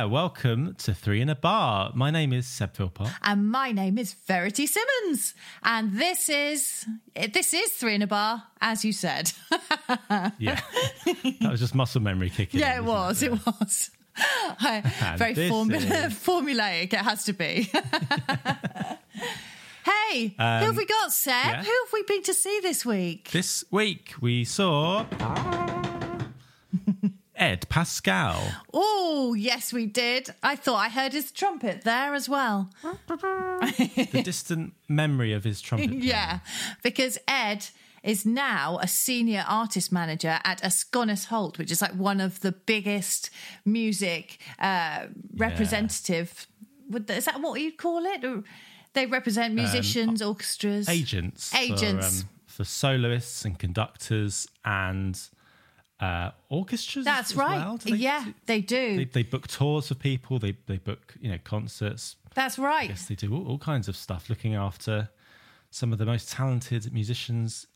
Yeah, welcome to Three in a Bar. My name is Seb Philpott. and my name is Verity Simmons, and this is this is three in a bar, as you said. Yeah, that was just muscle memory kicking. yeah, in, it was. It was. Very formula, is- formulaic. It has to be. hey, who have we got, Seb? Um, yeah. Who have we been to see this week? This week we saw Ed Pascal. Oh, yes, we did. I thought I heard his trumpet there as well. The distant memory of his trumpet. playing. Yeah, because Ed is now a senior artist manager at Askonas Holt, which is like one of the biggest music uh, representative. would- Is that what you'd call it? They represent musicians, orchestras, agents. Agents. for, um, for soloists and conductors and uh, orchestras. That's right. well. Do they- yeah, they do. They, they book tours for people. They they book you know concerts. That's right. Yes, they do all, all kinds of stuff, looking after some of the most talented musicians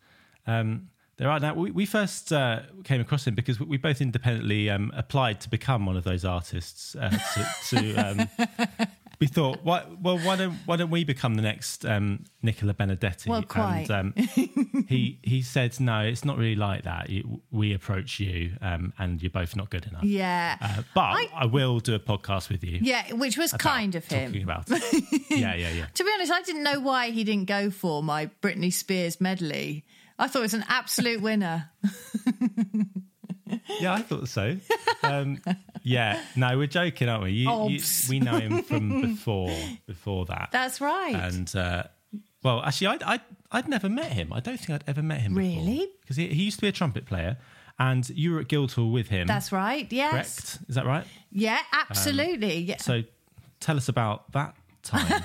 um, there are. Now, we, we first uh, came across him because we, we both independently um, applied to become one of those artists. Uh, to, to um, we thought, why, well, why don't why don't we become the next um, Nicola Benedetti? Well, quite. And um, he he said, no, it's not really like that. You, we approach you, um, and you're both not good enough. Yeah. Uh, but I- I, will do a podcast with you. yeah, which was kind of him. Talking about it. yeah, yeah, yeah. To be honest, I didn't know why he didn't go for my Britney Spears medley. I thought it was an absolute winner. Yeah, I thought so. Um, yeah, no, we're joking, aren't we? You, you, we know him from before, before that. That's right. And uh, well, actually, I'd, I'd I'd never met him. I don't think I'd ever met him. Really? Because he, he used to be a trumpet player, and you were at Guildhall with him. That's right. Yes. correct. Is that right? Yeah, absolutely. Yeah. So, tell us about that time.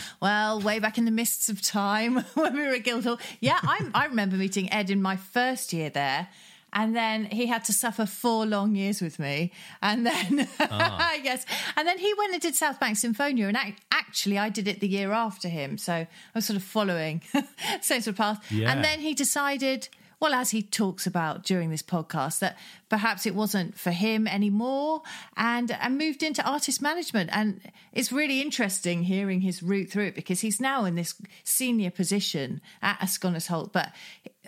Well, way back in the mists of time when we were at Guildhall. Yeah, I, I remember meeting Ed in my first year there. And then he had to suffer four long years with me. And then, ah. yes. And then he went and did Southbank Sinfonia. And ac- actually, I did it the year after him. So I was sort of following same sort of path. Yeah. And then he decided, well, as he talks about during this podcast, that perhaps it wasn't for him anymore and, and moved into artist management. And it's really interesting hearing his route through it because he's now in this senior position at Askonas Holt. But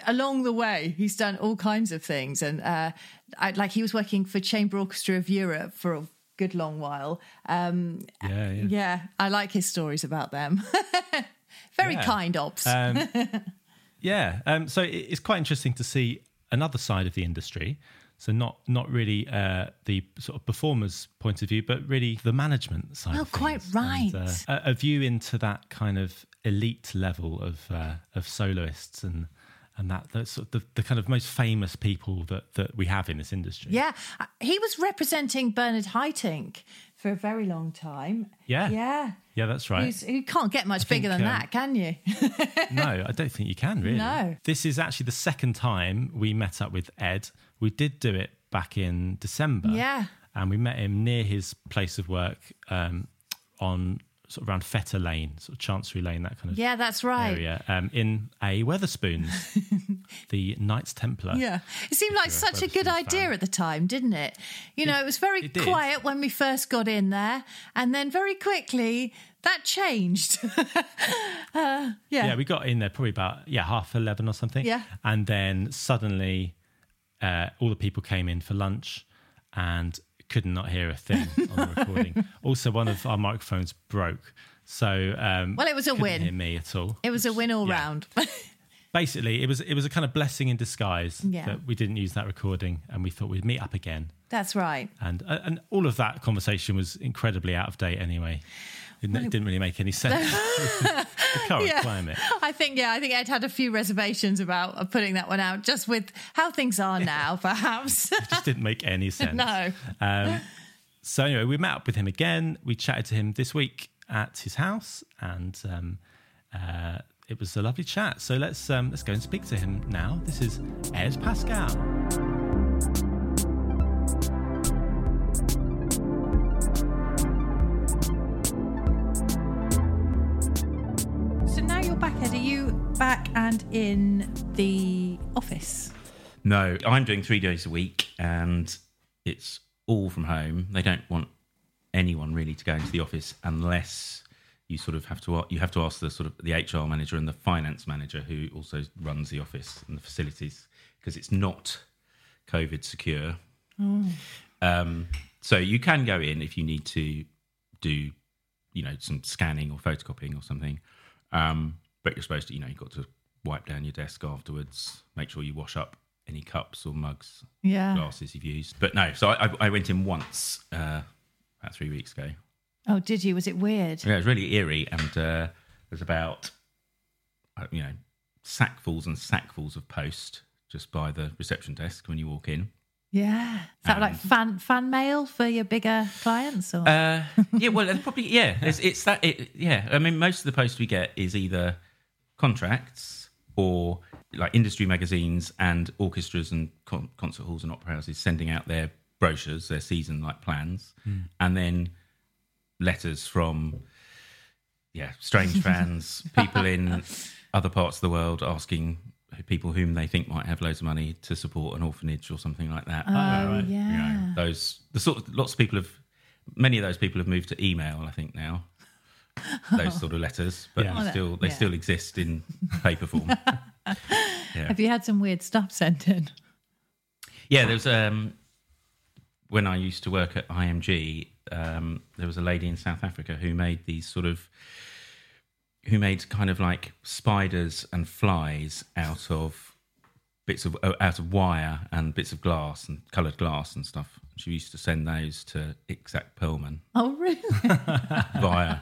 along the way, he's done all kinds of things. And uh, I, like he was working for Chamber Orchestra of Europe for a good long while. Um, yeah, yeah. yeah, I like his stories about them. Very Yeah. kind ops. Um, yeah. Um, so it's quite interesting to see another side of the industry. So not not really uh, the sort of performer's point of view, but really the management side. Oh, quite right. And, uh, a, a view into that kind of elite level of uh, of soloists and and that the sort of the, the kind of most famous people that that we have in this industry. Yeah, Uh, he was representing Bernard Haitink for a very long time. Yeah. Yeah. Yeah, that's right. Who's, who can't get much think, bigger than um, that, can you? no, I don't think you can really. No. This is actually the second time we met up with Ed. We did do it back in December. Yeah. And we met him near his place of work um, on sort of around Fetter Lane, sort of Chancery Lane, that kind of yeah, that's right. area, um, in a Wetherspoons, the Knights Templar. Yeah. It seemed like a such a good idea fan. at the time, didn't it? You know, it was very it quiet when we first got in there, and then very quickly that changed. uh, yeah. Yeah, we got in there probably about yeah half eleven or something. Yeah. and then suddenly uh, all the people came in for lunch and could not hear a thing on the recording. Also, one of our microphones broke, so um, Well, it was a win. Hear me at all. It was a win all Yeah. round. Basically, it was it was a kind of blessing in disguise Yeah. that we didn't use that recording, and we thought we'd meet up again. That's right. And uh, and all of that conversation was incredibly out of date anyway. It, it didn't really make any sense. the, current Yeah. climate. I think, yeah, I think Ed had a few reservations about putting that one out, just with how things are now, perhaps. just didn't make any sense. no. Um, so anyway, we met up with him again. We chatted to him this week at his house, and um, uh, it was a lovely chat. So let's um, let's go and speak to him now. This is Ed Pascal. Back and in the office? No, I'm doing three days a week, and it's all from home. They don't want anyone really to go into the office unless you sort of have to you have to ask the sort of the HR manager and the finance manager who also runs the office and the facilities because it's not COVID secure. Um, so you can go in if you need to do, you know, some scanning or photocopying or something. Um, but you're supposed to, you know, you've got to wipe down your desk afterwards, make sure you wash up any cups or mugs, Yeah. glasses you've used. But no, so I, I went in once uh, about three weeks ago. Oh, did you? Was it weird? Yeah, it was really eerie, and uh, there's about uh, you know sackfuls and sackfuls of post just by the reception desk when you walk in. Yeah. Is that like fan fan mail for your bigger clients? Or? Uh, yeah, well, it's probably yeah. It's, it's that. It, yeah, I mean, most of the post we get is either contracts or like industry magazines and orchestras and con- concert halls and opera houses sending out their brochures, their season like plans, hmm. and then letters from yeah strange fans, people in other parts of the world asking people whom they think might have loads of money to support an orphanage or something like that. oh, oh right. yeah. you know, those the sort of lots of people have many of those people have moved to email i think now those sort of letters but Yeah. they Oh, still they yeah. still exist in paper form Have you had some weird stuff sent in? yeah there's um when i used to work at img um there was a lady in south africa who made these sort of who made kind of like spiders and flies out of bits of uh, out of wire and bits of glass and coloured glass and stuff. She used to send those to Itzhak Perlman Oh, really? via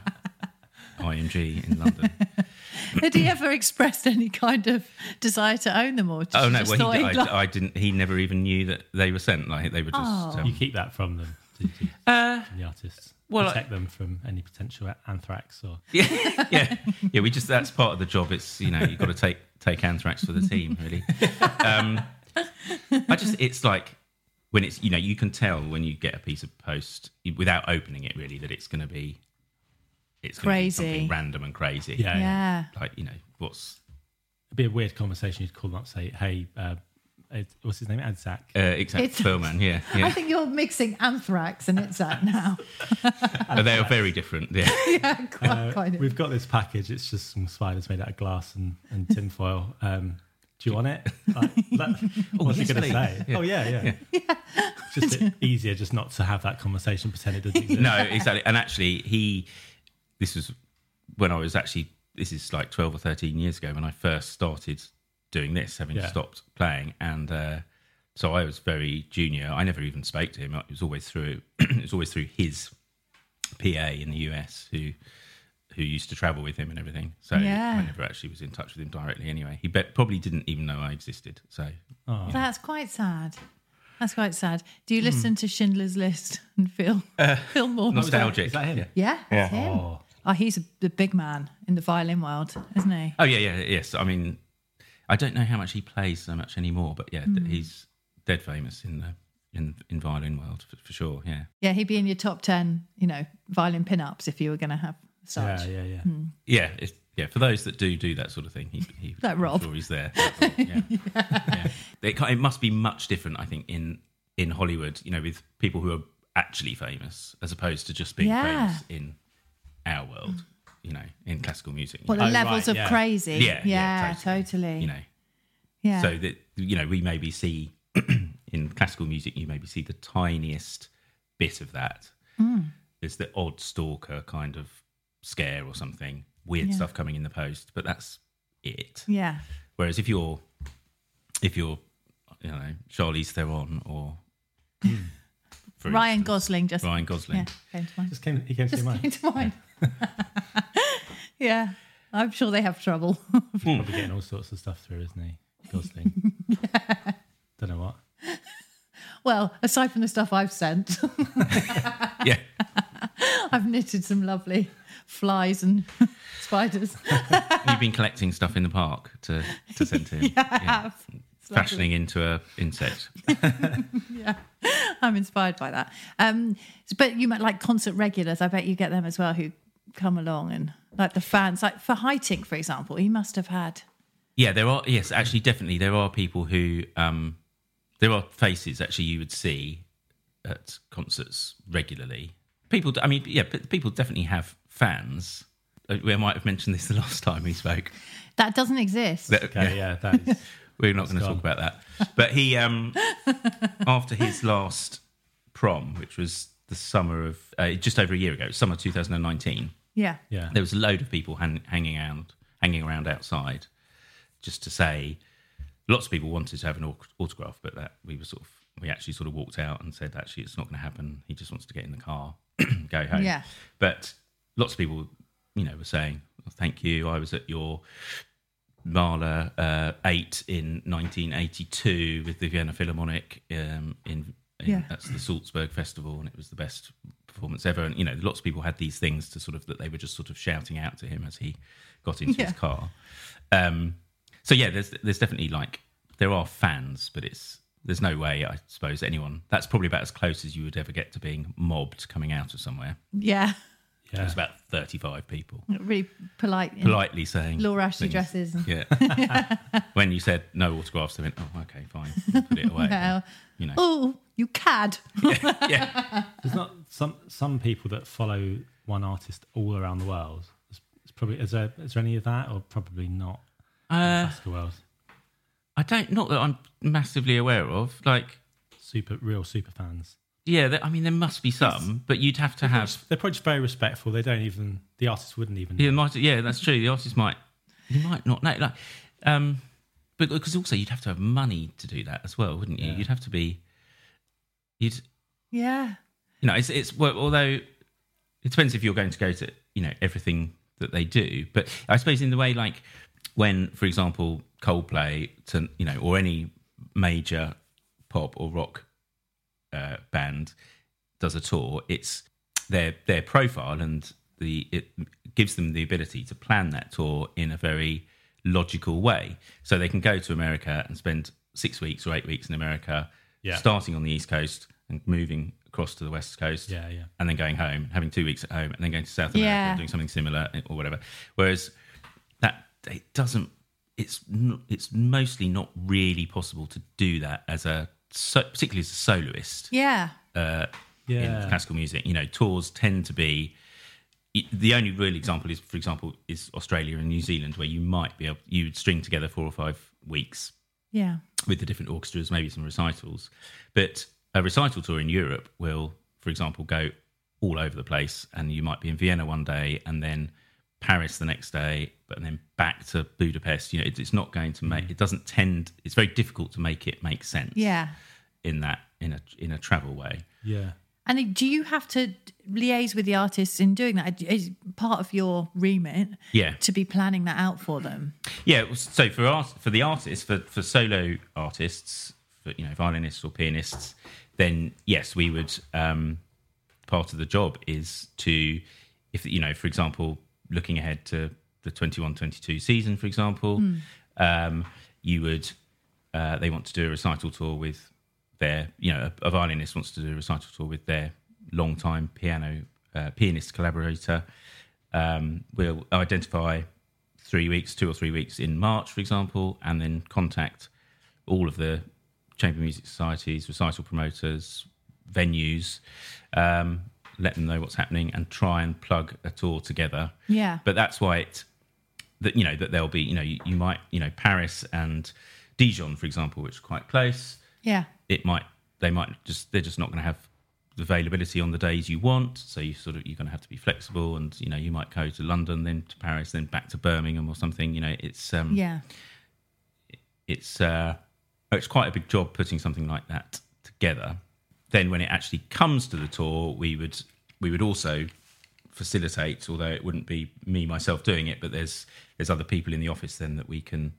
IMG in London. Had he ever expressed any kind of desire to own them, or just, Oh no, just well, he, I, like- I didn't. He never even knew that they were sent. Like they were just. Oh. You Um, keep that from them, did you? uh, From the artists. well, I- protect them from any potential anthrax or yeah, yeah, yeah. We just that's part of the job. It's you know you've got to take take anthrax for the team. Really, um, I just it's like when it's you know you can tell when you get a piece of post without opening it really that it's going to be it's gonna be Crazy. something random and crazy. yeah, yeah. yeah. like you know what's It'd be a weird conversation. You'd call them up, say, "Hey, uh, Ed, what's his name? Adzak." uh, Itzhak It's- Perlman. Yeah, I think you're mixing anthrax and it's that now. They are very different. Yeah. yeah, quite, Uh, kind of. We've got this package. It's just some spiders made out of glass and, and tinfoil. Um, do you want it? Like, that- what's yes, he going to say? Yeah. Oh yeah, yeah. It's just easier just not to have that conversation. Pretend it doesn't exist. no, exactly. And actually, he. This was when I was actually. This is like twelve or thirteen years ago when I first started doing this, having Yeah. stopped playing, and uh, so I was very junior. I never even spoke to him. It was always through. it was always through his PA in the US who who used to travel with him and everything. So Yeah. I never actually was in touch with him directly. Anyway, he bet, probably didn't even know I existed. So Oh. That's quite sad. That's quite sad. Do you listen to Schindler's List and feel feel more Nostalgic. Is that him? Yeah. Yeah, that's him. Oh. Oh, he's a, the big man in the violin world, isn't he? Oh yeah, yeah, yes. I mean, I don't know how much he plays so much anymore, but yeah, th- he's dead famous in the in in violin world for, for sure. Yeah, Yeah, he'd be in your top ten, you know, violin pin-ups if you were going to have such. Yeah, yeah, yeah. Hmm. yeah, it's, yeah. For those that do do that sort of thing, he, he I'm Rob. sure he's there. yeah. yeah. It, it must be much different, I think, in in Hollywood. You know, with people who are actually famous as opposed to just being Yeah. famous in our world. You know, in classical music. What the Oh, levels right, of yeah. crazy? Yeah, yeah, yeah, totally. totally. you know, yeah. so that you know we maybe see in classical music you maybe see the tiniest bit of that Mm. there's the odd stalker kind of scare or something weird Yeah. stuff coming in the post but that's it yeah, whereas if you're if you're you know Charlize Theron or Ryan instance, Gosling just Ryan Gosling yeah came to mind. Just came, he came to Just your mind. came to mind. yeah, I'm sure they have trouble. Probably getting all sorts of stuff through, isn't he? Gosling. Don't know what. well, aside from the stuff I've sent, yeah I've knitted some lovely flies and spiders. you've been collecting stuff in the park to to send to him Yeah, I have. It's lovely. fashioning into a insect yeah, I'm inspired by that. Um, but you might like concert regulars. I bet you get them as well who come along and like the fans. Like for Haitink, for example, he must have had. Yeah, there are. Yes, actually, definitely, there are people who. Um, there are faces actually you would see at concerts regularly. People, I mean, yeah, but people definitely have fans. Uh, We might have mentioned this the last time we spoke. That doesn't exist. That- Okay, yeah, that is. we're not going to talk about that. But he, um, after his last prom, which was the summer of uh, just over a year ago, summer 2019, yeah, Yeah. there was a load of people han- hanging around, hanging around outside, just to say. Lots of people wanted to have an autograph, but that we were sort of we actually sort of walked out and said actually it's not going to happen. He just wants to get in the car, go home. Yeah. But lots of people, you know, were saying thank you. I was at your Mahler uh, eight in 1982 with the Vienna Philharmonic um, in, in Yeah. that's the Salzburg Festival, and it was the best performance ever. And you know, lots of people had these things to sort of that they were just sort of shouting out to him as he got into Yeah. his car. Um, so yeah, there's there's definitely like there are fans, but it's there's no way I suppose anyone that's probably about as close as you would ever get to being mobbed coming out of somewhere. yeah. It was about 35 people Really polite. in politely saying Laura Ashley things. dresses. and- Yeah. when you said no autographs, they went, "Oh, okay, fine, I'll put it away." Well, You know. Oh, you cad. Yeah. yeah. There's not some some people that follow one artist all around the world. It's, it's probably is there is there any of that or probably not? the Uh, classical world, I don't. Not that I'm massively aware of. Like, super real super fans. Yeah. There, I mean, there must be some, but you'd have to have. They're probably just very respectful. They don't even the artist wouldn't even. Yeah, might, yeah, that's true. The artist might. You might not know. Like, um, but because also you'd have to have money to do that as well, wouldn't you? Yeah. You'd have to be. You'd Yeah. you know, it's it's well, although it depends if you're going to go to you know everything that they do, but I suppose in the way like when, for example, Coldplay to you know or any major pop or rock uh, band does a tour, it's their their profile and the it gives them the ability to plan that tour in a very logical way, so they can go to America and spend six weeks or eight weeks in America, Yeah. starting on the East Coast and moving across to the West Coast, Yeah, yeah. and then going home, having two weeks at home, and then going to South America Yeah. and doing something similar or whatever. Whereas that it doesn't. It's n- it's mostly not really possible to do that as a so, particularly as a soloist Yeah. uh, Yeah. in classical music. You know, tours tend to be. The only real example is, for example, is Australia and New Zealand, where you might be able you would string together four or five weeks Yeah. with the different orchestras, maybe some recitals. But a recital tour in Europe will, for example, go all over the place, and you might be in Vienna one day and then Paris the next day, but then back to Budapest. You know, it, it's not going to make. It doesn't tend. It's very difficult to make it make sense. Yeah. In that, in a in a travel way. Yeah. And do you have to liaise with the artists in doing that? Is part of your remit Yeah. to be planning that out for them? Yeah. So for art, for the artists, for for solo artists, for you know violinists or pianists, then yes, we would. Um, part of the job is to, if you know, for example, looking ahead to the 21-22 season, for example, um, you would. Uh, they want to do a recital tour with their, you know, a, a violinist wants to do a recital tour with their long-time piano uh, pianist collaborator. Um, we'll identify three weeks, two or three weeks in March, for example, and then contact all of the chamber music societies, recital promoters, venues, um, let them know what's happening, and try and plug a tour together. Yeah. But that's why it that you know that there'll be you know you, you might you know Paris and Dijon, for example, which are quite close. Yeah. It might they might just they're just not going to have the availability on the days you want. So you sort of you're going to have to be flexible, and you know you might go to London, then to Paris, then back to Birmingham or something. You know it's um, Yeah. it's uh, it's quite a big job putting something like that together. Then when it actually comes to the tour, we would we would also facilitate, although it wouldn't be me myself doing it, but there's there's other people in the office then that we can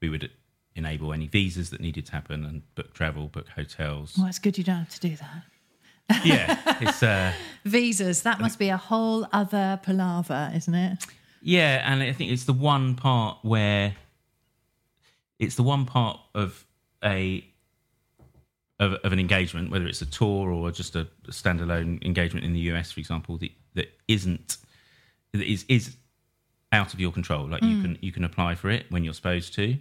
we would enable any visas that needed to happen and book travel, book hotels. Well, it's good you don't have to do that. yeah, it's uh, Visas, that must be a whole other palaver, isn't it? Yeah, and I think it's the one part where it's the one part of a of, of an engagement, whether it's a tour or just a, standalone engagement in the US, for example, that, that isn't that is is out of your control. Like you mm. can you can apply for it when you're supposed to,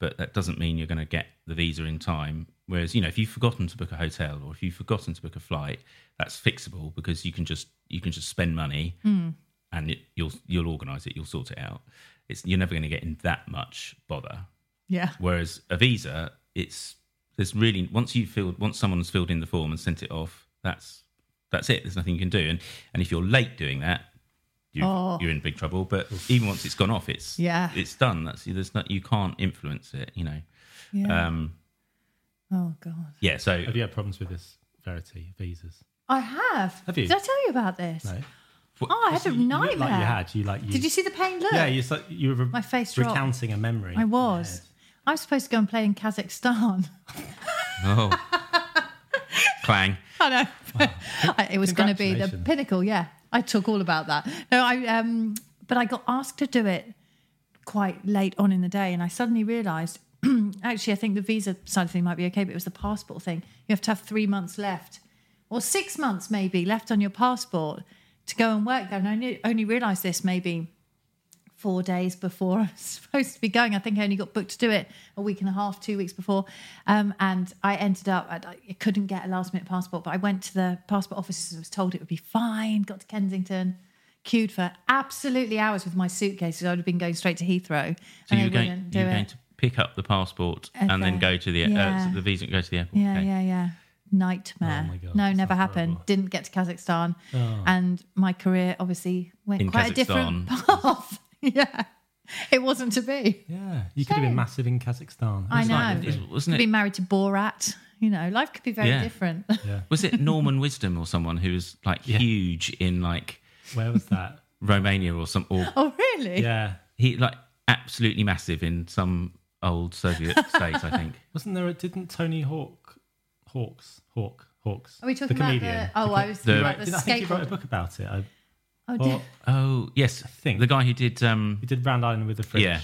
but that doesn't mean you're going to get the visa in time. Whereas you know if you've forgotten to book a hotel or if you've forgotten to book a flight, that's fixable because you can just you can just spend money mm. and it, you'll you'll organise it, you'll sort it out. It's you're never going to get in that much bother. Yeah. Whereas a visa, it's there's really once you filled once someone's filled in the form and sent it off, that's that's it. There's nothing you can do. And and if you're late doing that, you Oh. you're in big trouble. But even once it's gone off, it's Yeah. it's done. That's there's not you can't influence it. You know. Yeah. Um, oh, God. yeah. So Have you had problems with this Verity visas? I have. Have you? Did I tell you about this? No. Oh, I had a You look nightmare. Like you had. You like. You, Did you see the pain look? Yeah, you like you were My face dropped. recounting a memory. I was. I was supposed to go and play in Kazakhstan. oh, clang. I know. I- it was going to be the pinnacle. Yeah, I took all about that. No, I. Um, but I got asked to do it quite late on in the day, and I suddenly realised. actually, I think the visa side of thing might be okay, but it was the passport thing. You have to have three months left, or six months maybe left on your passport to go and work there. And I knew, only realised this maybe four days before I was supposed to be going. I think I only got booked to do it a week and a half, two weeks before. Um, and I ended up, I, I couldn't get a last minute passport, but I went to the passport offices, was told it would be fine, got to Kensington, queued for absolutely hours with my suitcases. I would have been going straight to Heathrow. So you were they going you were it. going to pick up the passport Okay. and then go to the Yeah. uh, the visa and go to the airport. Yeah, Okay. yeah, yeah. Nightmare. Oh my God, no, never happened. horrible. Didn't get to Kazakhstan. Oh. And my career obviously went In quite a different path. yeah. It wasn't to be. Yeah, you could have been massive in Kazakhstan. I It's know. like- it- wasn't Could it be married to Borat. You know, life could be very Yeah. different. Yeah. Was it Norman Wisdom or someone who was like Yeah. huge in like Where was that? Romania or some or oh, really? yeah. he like absolutely massive in some old Soviet state, I think. Wasn't there? A, didn't Tony Hawk, Hawks, Hawk, Hawks, Are we talking the about comedian? the? Oh, The- I was the- thinking about the Did, I think he wrote a skateboard. book about it. I, Oh, well, did, Oh yes, I think. the guy who did um he did Round Ireland with the French. yeah.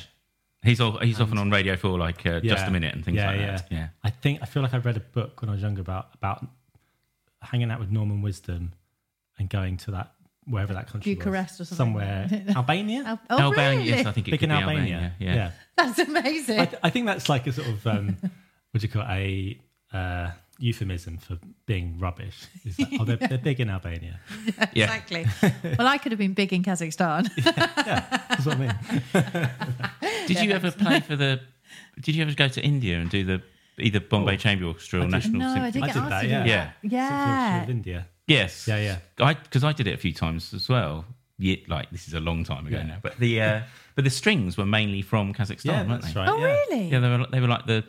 He's all, he's often on Radio Four like uh, just a minute and things yeah, like yeah. that. Yeah. I think I feel like I read a book when I was younger about about hanging out with Norman Wisdom and going to that wherever that country Bucharest or was, something. somewhere Albania. oh, oh, Albania, really? yes, I think it Big could in be Albania. Albania. Yeah. That's amazing. I, th- I think that's like a sort of um, what do you call it, a uh, euphemism for being rubbish. Is that, oh, they're, they're big in Albania. Yeah. exactly. well, I could have been big in Kazakhstan. That's what I mean. Did you ever play for the? Did you ever go to India and do the either Bombay Oh, Chamber Orchestra or I. National no, I Symphony? did I did asked that, to yeah. that. Yeah. Yeah. of India. Yes. Yeah, yeah. I because I did it a few times as well. Yeah, like this is a long time ago Yeah. now. But the uh, but the strings were mainly from Kazakhstan, Yeah, weren't that's they? right. Oh, yeah. really? Yeah, they were they were like the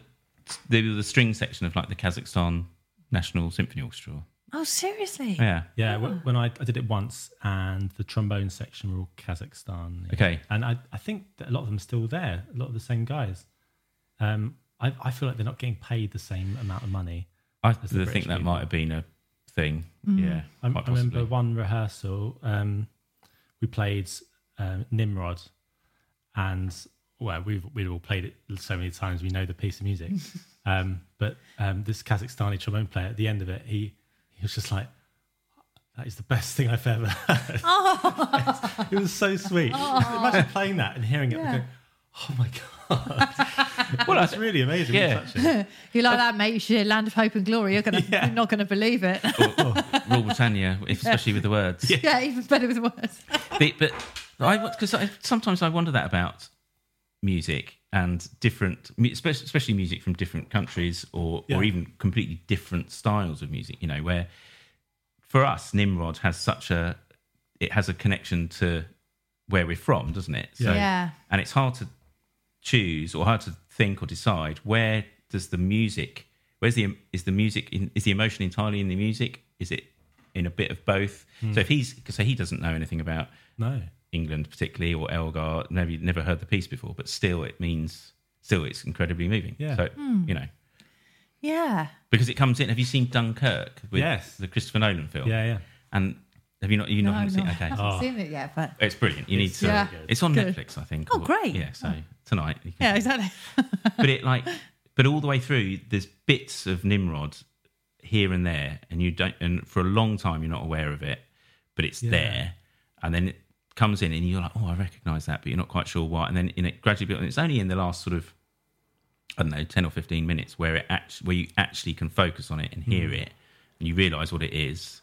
they were the string section of like the Kazakhstan National Symphony Orchestra. Oh, seriously? Yeah. Yeah, wh- when I, I did it once, and the trombone section were all Kazakhstan. yeah. Okay. and I, I think that a lot of them are still there. A lot of the same guys. Um, I I, I feel like they're not getting paid the same amount of money. I As the think British that people. might have been a thing. Mm. Yeah, I, I remember possibly. one rehearsal. Um, we played um, Nimrod, and well, we've we've all played it so many times. We know the piece of music. um, but um, this Kazakhstani trombone player at the end of it, he he was just like, "That is the best thing I've ever heard." it was so sweet. Imagine playing that and hearing it. and going, oh my god! well, that's really amazing. Yeah. You like that, mate? You should Land of Hope and Glory. You're gonna, Yeah. you're not gonna believe it. Rule Britannia, especially with the words. yeah, even better with the words. but, but I because sometimes I wonder that about music and different, especially especially music from different countries or Yeah. or even completely different styles of music. You know, where for us Nimrod has such a it has a connection to where we're from, doesn't it? So, Yeah. and it's hard to choose or hard to think or decide where does the music where's the is the music in, is the emotion entirely in the music is it in a bit of both Hmm. so if he's so he doesn't know anything about No. England particularly or elgar maybe never heard the piece before but still it means still it's incredibly moving Yeah. so hmm. you know Yeah. because it comes in have you seen dunkirk with Yes. the christopher nolan film Yeah, yeah. and have you not you No, not no, seen I okay I haven't Oh. seen it yet, but it's brilliant you need to Yeah. it's on Good. netflix i think Oh, or- great. yeah so oh. tonight you can yeah, exactly. but it like but all the way through there's bits of nimrod here and there and you don't and for a long time you're not aware of it but it's Yeah. there and then it comes in and you're like oh i recognize that but you're not quite sure why and then in it gradually builds and it's only in the last sort of i don't know 10 or 15 minutes where it act, where you actually can focus on it and hear Hmm. it and you realize what it is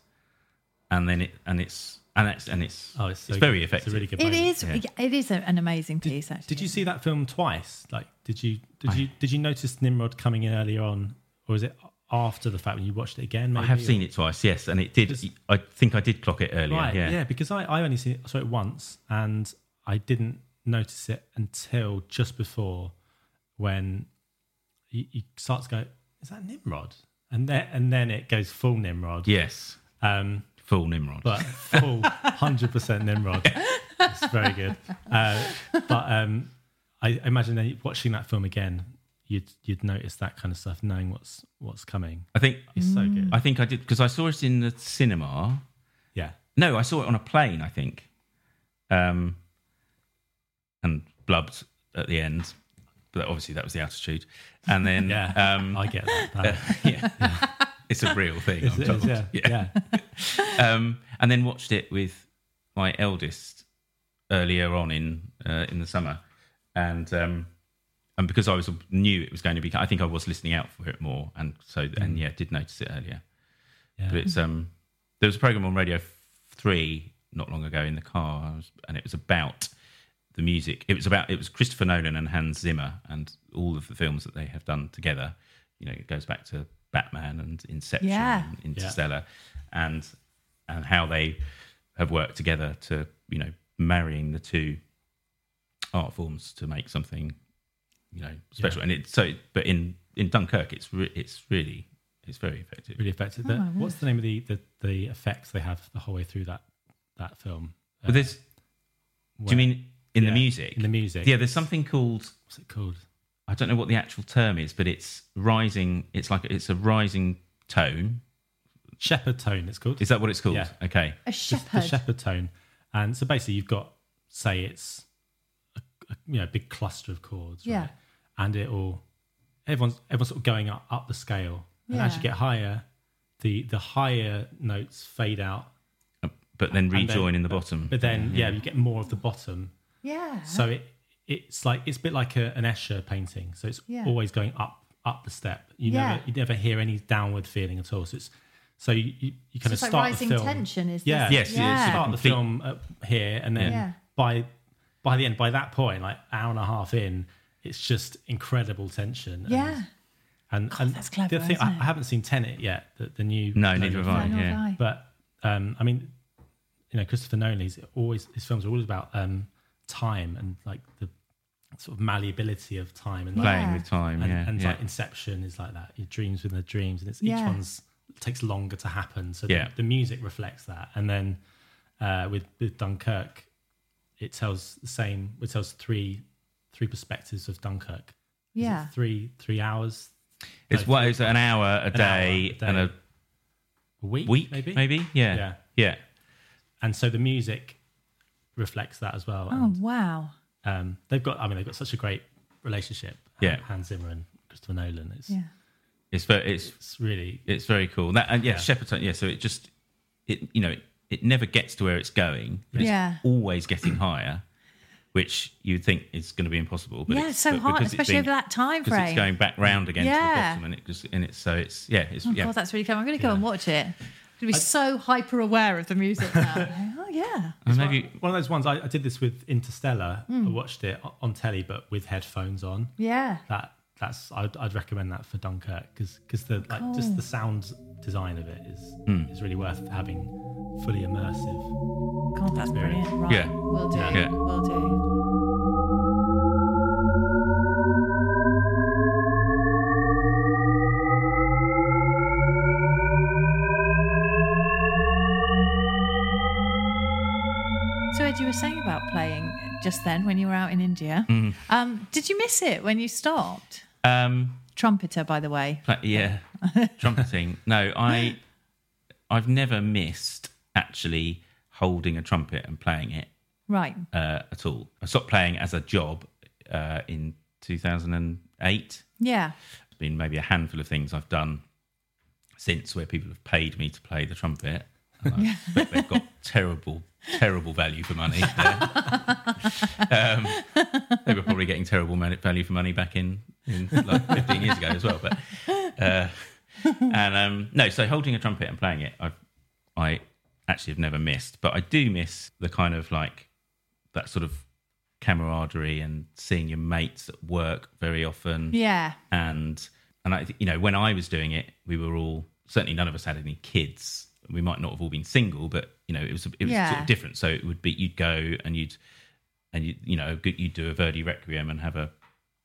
and then it and it's and it's and it's Oh, it's, so it's very good. effective It's a really good. It moment. is. Yeah. It is a, an amazing piece. Actually, Did you see that film twice? Like, did you did you did you notice Nimrod coming in earlier on, or was it after the fact when you watched it again? i have seen it twice yes and it did i think i did clock it earlier Right, yeah yeah. because I, I only see it, saw it once, and I didn't notice it until just before when you, you start to go, "Is that Nimrod?" And then and then it goes full Nimrod. yes Um, full nimrod but full hundred percent Nimrod. It's very good. Uh, but um, I imagine watching that film again, you'd you'd notice that kind of stuff, knowing what's what's coming. I think It's so good. I think I did because I saw it in the cinema. Yeah. No, I saw it on a plane. I think, um, and blubbed at the end. But obviously that was the altitude. And then, Yeah, um, I get that. That- yeah, it's a real thing. It's- I'm told. is, yeah, yeah. yeah. Um, and then watched it with my eldest earlier on in uh, in the summer, and um, and because I was knew it was going to be, I think I was listening out for it more, and so and yeah, did notice it earlier. Yeah. But it's um, there was a program on Radio Three not long ago in the car, and it was about the music. It was about it was Christopher Nolan and Hans Zimmer and all of the films that they have done together. You know, it goes back to Batman and Inception, Yeah. and Interstellar, and and how they have worked together to you know marrying the two art forms to make something you know special. And it's so, but in in Dunkirk, it's re- it's really it's very effective. really effective. The- oh, what's the name of the, the the effects they have the whole way through that that film? But there's, do you mean in the music? in the music. Yeah, there's something called What's it called? I don't know what the actual term is, but it's rising. It's like it's a rising tone. Shepard tone. It's called. Is that what it's called? Yeah. Okay. a the, Shepard. the Shepard tone. And so basically, you've got say it's a, a you know big cluster of chords, Yeah. right? And it all everyone's everyone's sort of going up up the scale, and as you get higher, the the higher notes fade out, uh, But then and then- rejoin in the bottom. but then yeah, you get more of the bottom. yeah. So it it's like it's a bit like a, an Escher painting. So it's Yeah. always going up up the step. You Yeah. never you never hear any downward feeling at all. So it's so you, you, you kind So of it's like start rising the film. tension, is yeah, this? Yes, yeah, yeah. start the film up here, and then Yeah. by by the end, by that point, like hour and a half in, it's just incredible tension. and- Yeah. and, and that's clever, The other thing, I, isn't it? I haven't seen Tenet yet, the, the new no, Nolan neither have. I. nor Yeah. But um, I mean, you know, Christopher Nolan's always his films are always about um, time and like the sort of malleability of time and like, Playing Yeah. with time. and, yeah. and yeah. like Inception is like that. Your dreams within the dreams, and it's Yeah. each one's takes longer to happen. So Yeah. the, the music reflects that. And then uh, with with Dunkirk, it tells the same. It tells three three perspectives of Dunkirk, is it Yeah. three three hours It's what is an hour a An day, hour a day. and a a week, week, maybe maybe, yeah, Yeah. yeah. and so the music reflects that as well. Oh And, wow. um, they've got, I mean, they've got such a great relationship. Yeah. Hans Zimmer and Christopher Nolan. It's Yeah. It's very, it's it's really it's very cool. That and yeah, Yeah. Shepard tone. Yeah, so it just it you know it, it never gets to where it's going. But Yeah. it's always getting higher, which you'd think is going to be impossible. But Yeah, it's so but hard, because especially been- over that time because it's going back round again to the bottom, and it just and it's so it's yeah it's Oh yeah. god, that's really clever. I'm going to go and watch it. I'm going to be so hyper aware of the music now. oh yeah. and maybe one of those ones. I, I did this with Interstellar. Hmm. I watched it on telly, but with headphones on. Yeah. That that's I'd, I'd recommend that for Dunkirk because because the like just the sound design of it is Hmm. is really worth having fully immersive. God, that's brilliant. Right. Yeah. Will do. Yeah. Will do. So, Ed, you were saying about playing just then when you were out in India. Mm. Um, did you miss it when you stopped? Um Trumpeter, by the way. But yeah, trumpeting. No, I I've never missed actually holding a trumpet and playing it Right. uh, at all. I stopped playing as a job uh, in 2008. Yeah. There's been maybe a handful of things I've done since where people have paid me to play the trumpet. I expect they've got terrible, terrible value for money. um, they were probably getting terrible value for money back in, in like 15 years ago as well. But uh, and um, no, so holding a trumpet and playing it, I've, I actually have never missed. But I do miss the kind of like that sort of camaraderie and seeing your mates at work very often Yeah. and and I, you know, when I was doing it, we were all certainly none of us had any kids. We might not have all been single, but you know, it was it was Yeah. sort of different. So it would be you'd go and you'd and you you know you'd do a Verdi Requiem and have a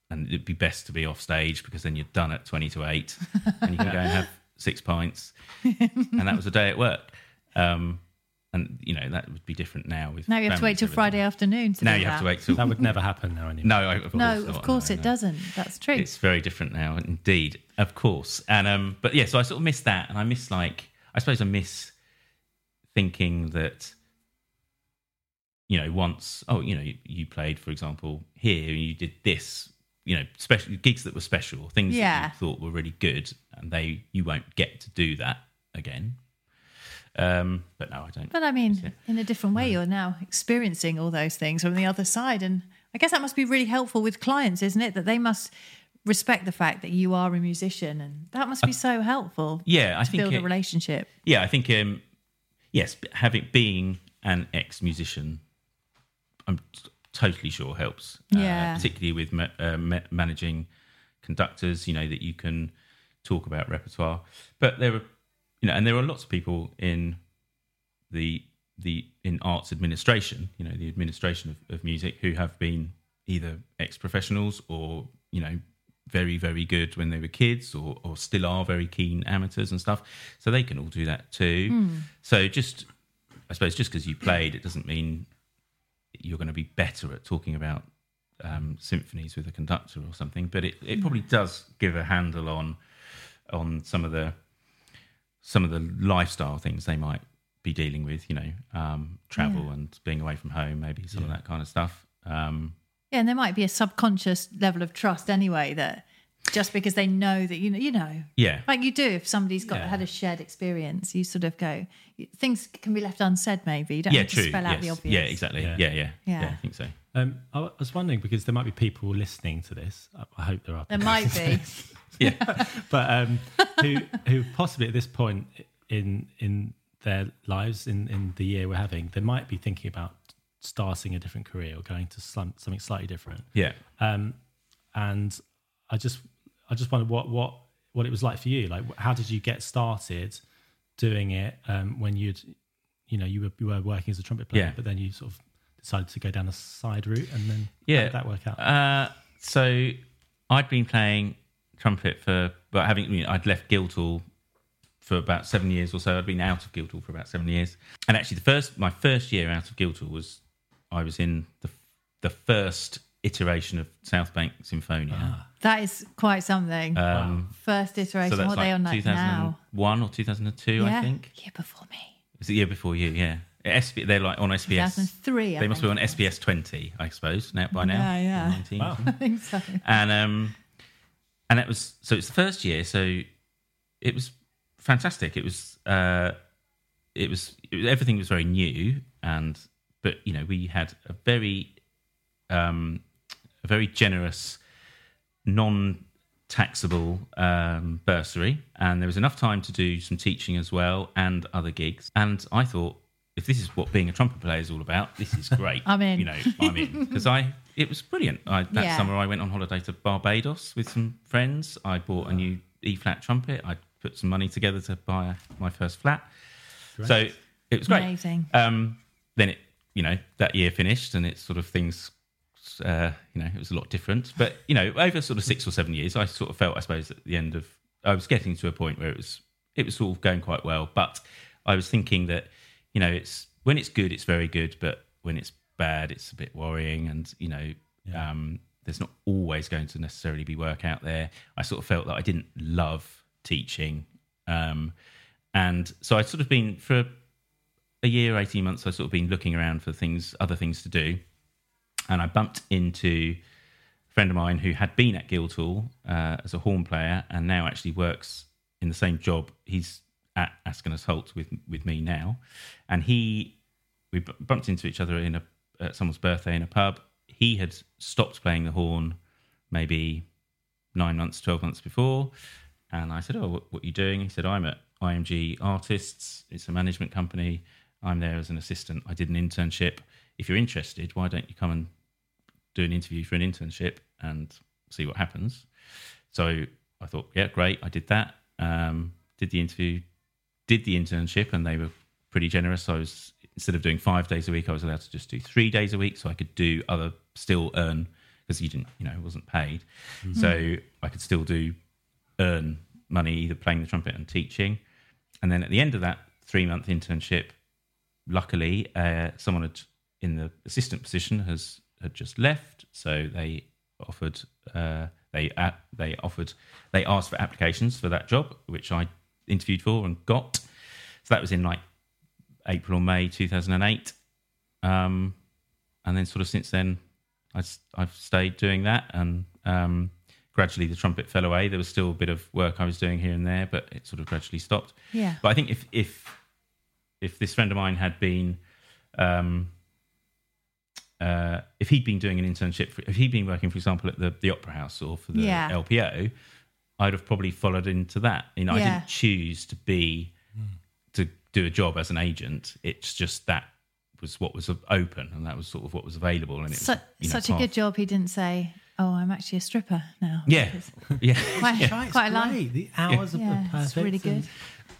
and it'd be best to be off stage because then you're done at twenty to eight and you can go and have six pints, and that was a day at work. Um, and you know that would be different now. With Now you have to wait till Friday everything. afternoon to Now do you have to wait till That would never happen now anymore. no, I, of No, course of course No, it no. doesn't. That's true. It's very different now, indeed, of course. And um, but yeah, so I sort of miss that, and I miss like I suppose I miss thinking that you know once oh you know you, you played for example here and you did this you know special gigs that were special things Yeah. that you thought were really good and they you won't get to do that again um but no i don't But I mean, in a different way, you're now experiencing all those things from the other side. And I guess that must be really helpful with clients, isn't it? That they must respect the fact that you are a musician. And that must be so helpful yeah i to think build a relationship. yeah i think um yes having being an ex-musician i'm t- totally sure helps Yeah. uh, particularly with ma- uh, ma- managing conductors you know that you can talk about repertoire but there are you know and there are lots of people in the the in arts administration you know the administration of, of music who have been either ex-professionals or you know very very good when they were kids or, or still are very keen amateurs and stuff. So they can all do that too. So just i suppose just because you played it doesn't mean you're going to be better at talking about um, symphonies with a conductor or something but it, it probably does give a handle on on some of the some of the lifestyle things they might be dealing with you know um, travel and being away from home maybe some of that kind of stuff. Um, Yeah, and there might be a subconscious level of trust anyway that just because they know that you know, you know, yeah like you do if somebody's got Yeah. had a shared experience, you sort of go. Things can be left unsaid. Maybe you don't yeah have to true spell out the obvious. yeah exactly Yeah. yeah. Yeah, yeah Yeah. i think so Um, I was wondering because there might be people listening to this. I- I hope there are. There might be. yeah but um, who who possibly at this point in in their lives in in the year we're having, they might be thinking about starting a different career or going to some, something slightly different. yeah Um, and I just I just wondered what what what it was like for you. Like, how did you get started doing it um, when you'd you know you were you were working as a trumpet player, Yeah. but then you sort of decided to go down a side route, and then how Yeah. did that work out? Uh, so I'd been playing trumpet for, but having I mean, I'd left Guildhall for about seven years or so. I'd been out of Guildhall for about seven years, and actually the first my first year out of Guildhall was I was in the the first iteration of South Bank Symphonia. That is quite something. Um, First iteration. so that's what are they like on like now? 2001 or 2002, yeah. I think. Year before me. It's the year before you, yeah. SP, they're like on SBS. 2003, I They must be on think. SBS 20, I suppose, now by now. Yeah, yeah. 19. I think so. and um and it was so it's the first year so it was fantastic it was uh it was, it was everything was very new and but you know we had a very um a very generous non taxable um, bursary and there was enough time to do some teaching as well and other gigs. And i thought if this is what being a trumpet player is all about this is great. I'm in. you know i'm in. Because i it was brilliant. I, that Yeah. summer i went on holiday to barbados with some friends. I bought a new e flat trumpet. I put some money together to buy my first flat. So it was great. Amazing. um, then it, you know, that year finished, and it's sort of things, uh, you know, it was a lot different. But you know, over sort of six or seven years, I sort of felt, I suppose, at the end of, I was getting to a point where it was, it was sort of going quite well. But I was thinking that, you know, it's when it's good, it's very good, but when it's bad, it's a bit worrying, and you know, um, there's not always going to necessarily be work out there. I sort of felt that I didn't love teaching. Um, and so I'd sort of been for a year, 18 months, I've sort of been looking around for things, other things to do. And I bumped into a friend of mine who had been at Guildhall uh, as a horn player and now actually works in the same job. He's at Askonas Holt with, with me now. And he, we bu- bumped into each other in a, at someone's birthday in a pub. He had stopped playing the horn maybe nine months, 12 months before. And I said, Oh, what, what are you doing? He said, I'm at IMG Artists. It's a management company. I'm there as an assistant. I did an internship. If you're interested, why don't you come and do an interview for an internship and see what happens? So I thought, yeah, great. I did that. Um, did the interview, did the internship, and they were pretty generous. I was instead of doing five days a week, I was allowed to just do three days a week, so I could do other, still earn because you didn't, you know, it wasn't paid. So I could still do earn money either playing the trumpet and teaching. And then at the end of that three month internship, luckily, uh, someone had in the assistant position has had just left, so they offered uh, they uh, they offered they asked for applications for that job, which I interviewed for and got. So that was in like April or May two thousand and eight, um, and then sort of since then, I, have stayed doing that, and um, gradually the trumpet fell away. There was still a bit of work I was doing here and there, but it sort of gradually stopped. Yeah. But I think if if if this friend of mine had been um, uh, if he'd been doing an internship, for, if he'd been working, for example, at the, the Opera House or for the Yeah. LPO, I'd have probably followed into that. You know, I didn't choose to be to do a job as an agent. It's just that was what was open, and that was sort of what was available. And it Su- was, you know, such a part- good job he didn't say, "Oh, I'm actually a stripper now." Yeah, yeah. Quite, Right, it's quite a lot. The hours are Yeah, perfect. it's really good. and-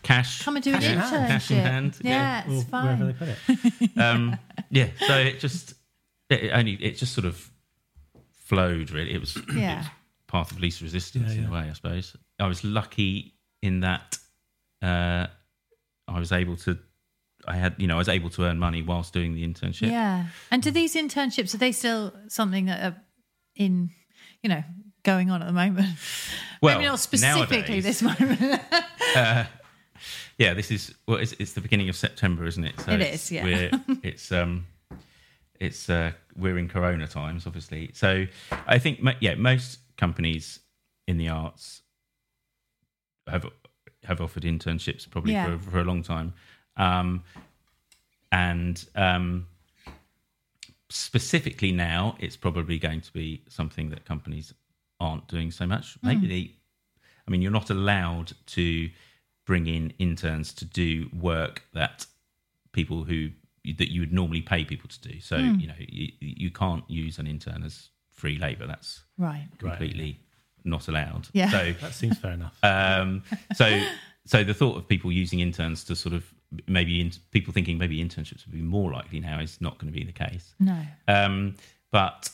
Cash, Come and do an Cash in internship. hand. Cash in hand, Yeah, yeah. it's or wherever they fine. put it. um, yeah. So it just it it only it just sort of flowed. Really, it was, Yeah. was part of least resistance Yeah, in a way, I suppose. I was lucky in that uh, I was able to. I had, you know, I was able to earn money whilst doing the internship. Yeah. And do these internships are they still something that are in, you know, going on at the moment? Well, Maybe not specifically nowadays- this moment. yeah, this is well, it's, it's the beginning of September, isn't it? So it's, yeah. We're, it's um, it's uh, we're in Corona times, obviously. So I think, yeah, most companies in the arts have have offered internships probably Yeah. for for a long time, um, and um, specifically now, it's probably going to be something that companies aren't doing so much. Maybe they I mean, you're not allowed to bring in interns to do work that people who that you would normally pay people to do. So Hmm. you know, you, you can't use an intern as free labour. That's right. completely not allowed. Yeah. So That seems fair enough. um, so so the thought of people using interns to sort of maybe in, people thinking maybe internships would be more likely now is not going to be the case. No. Um, but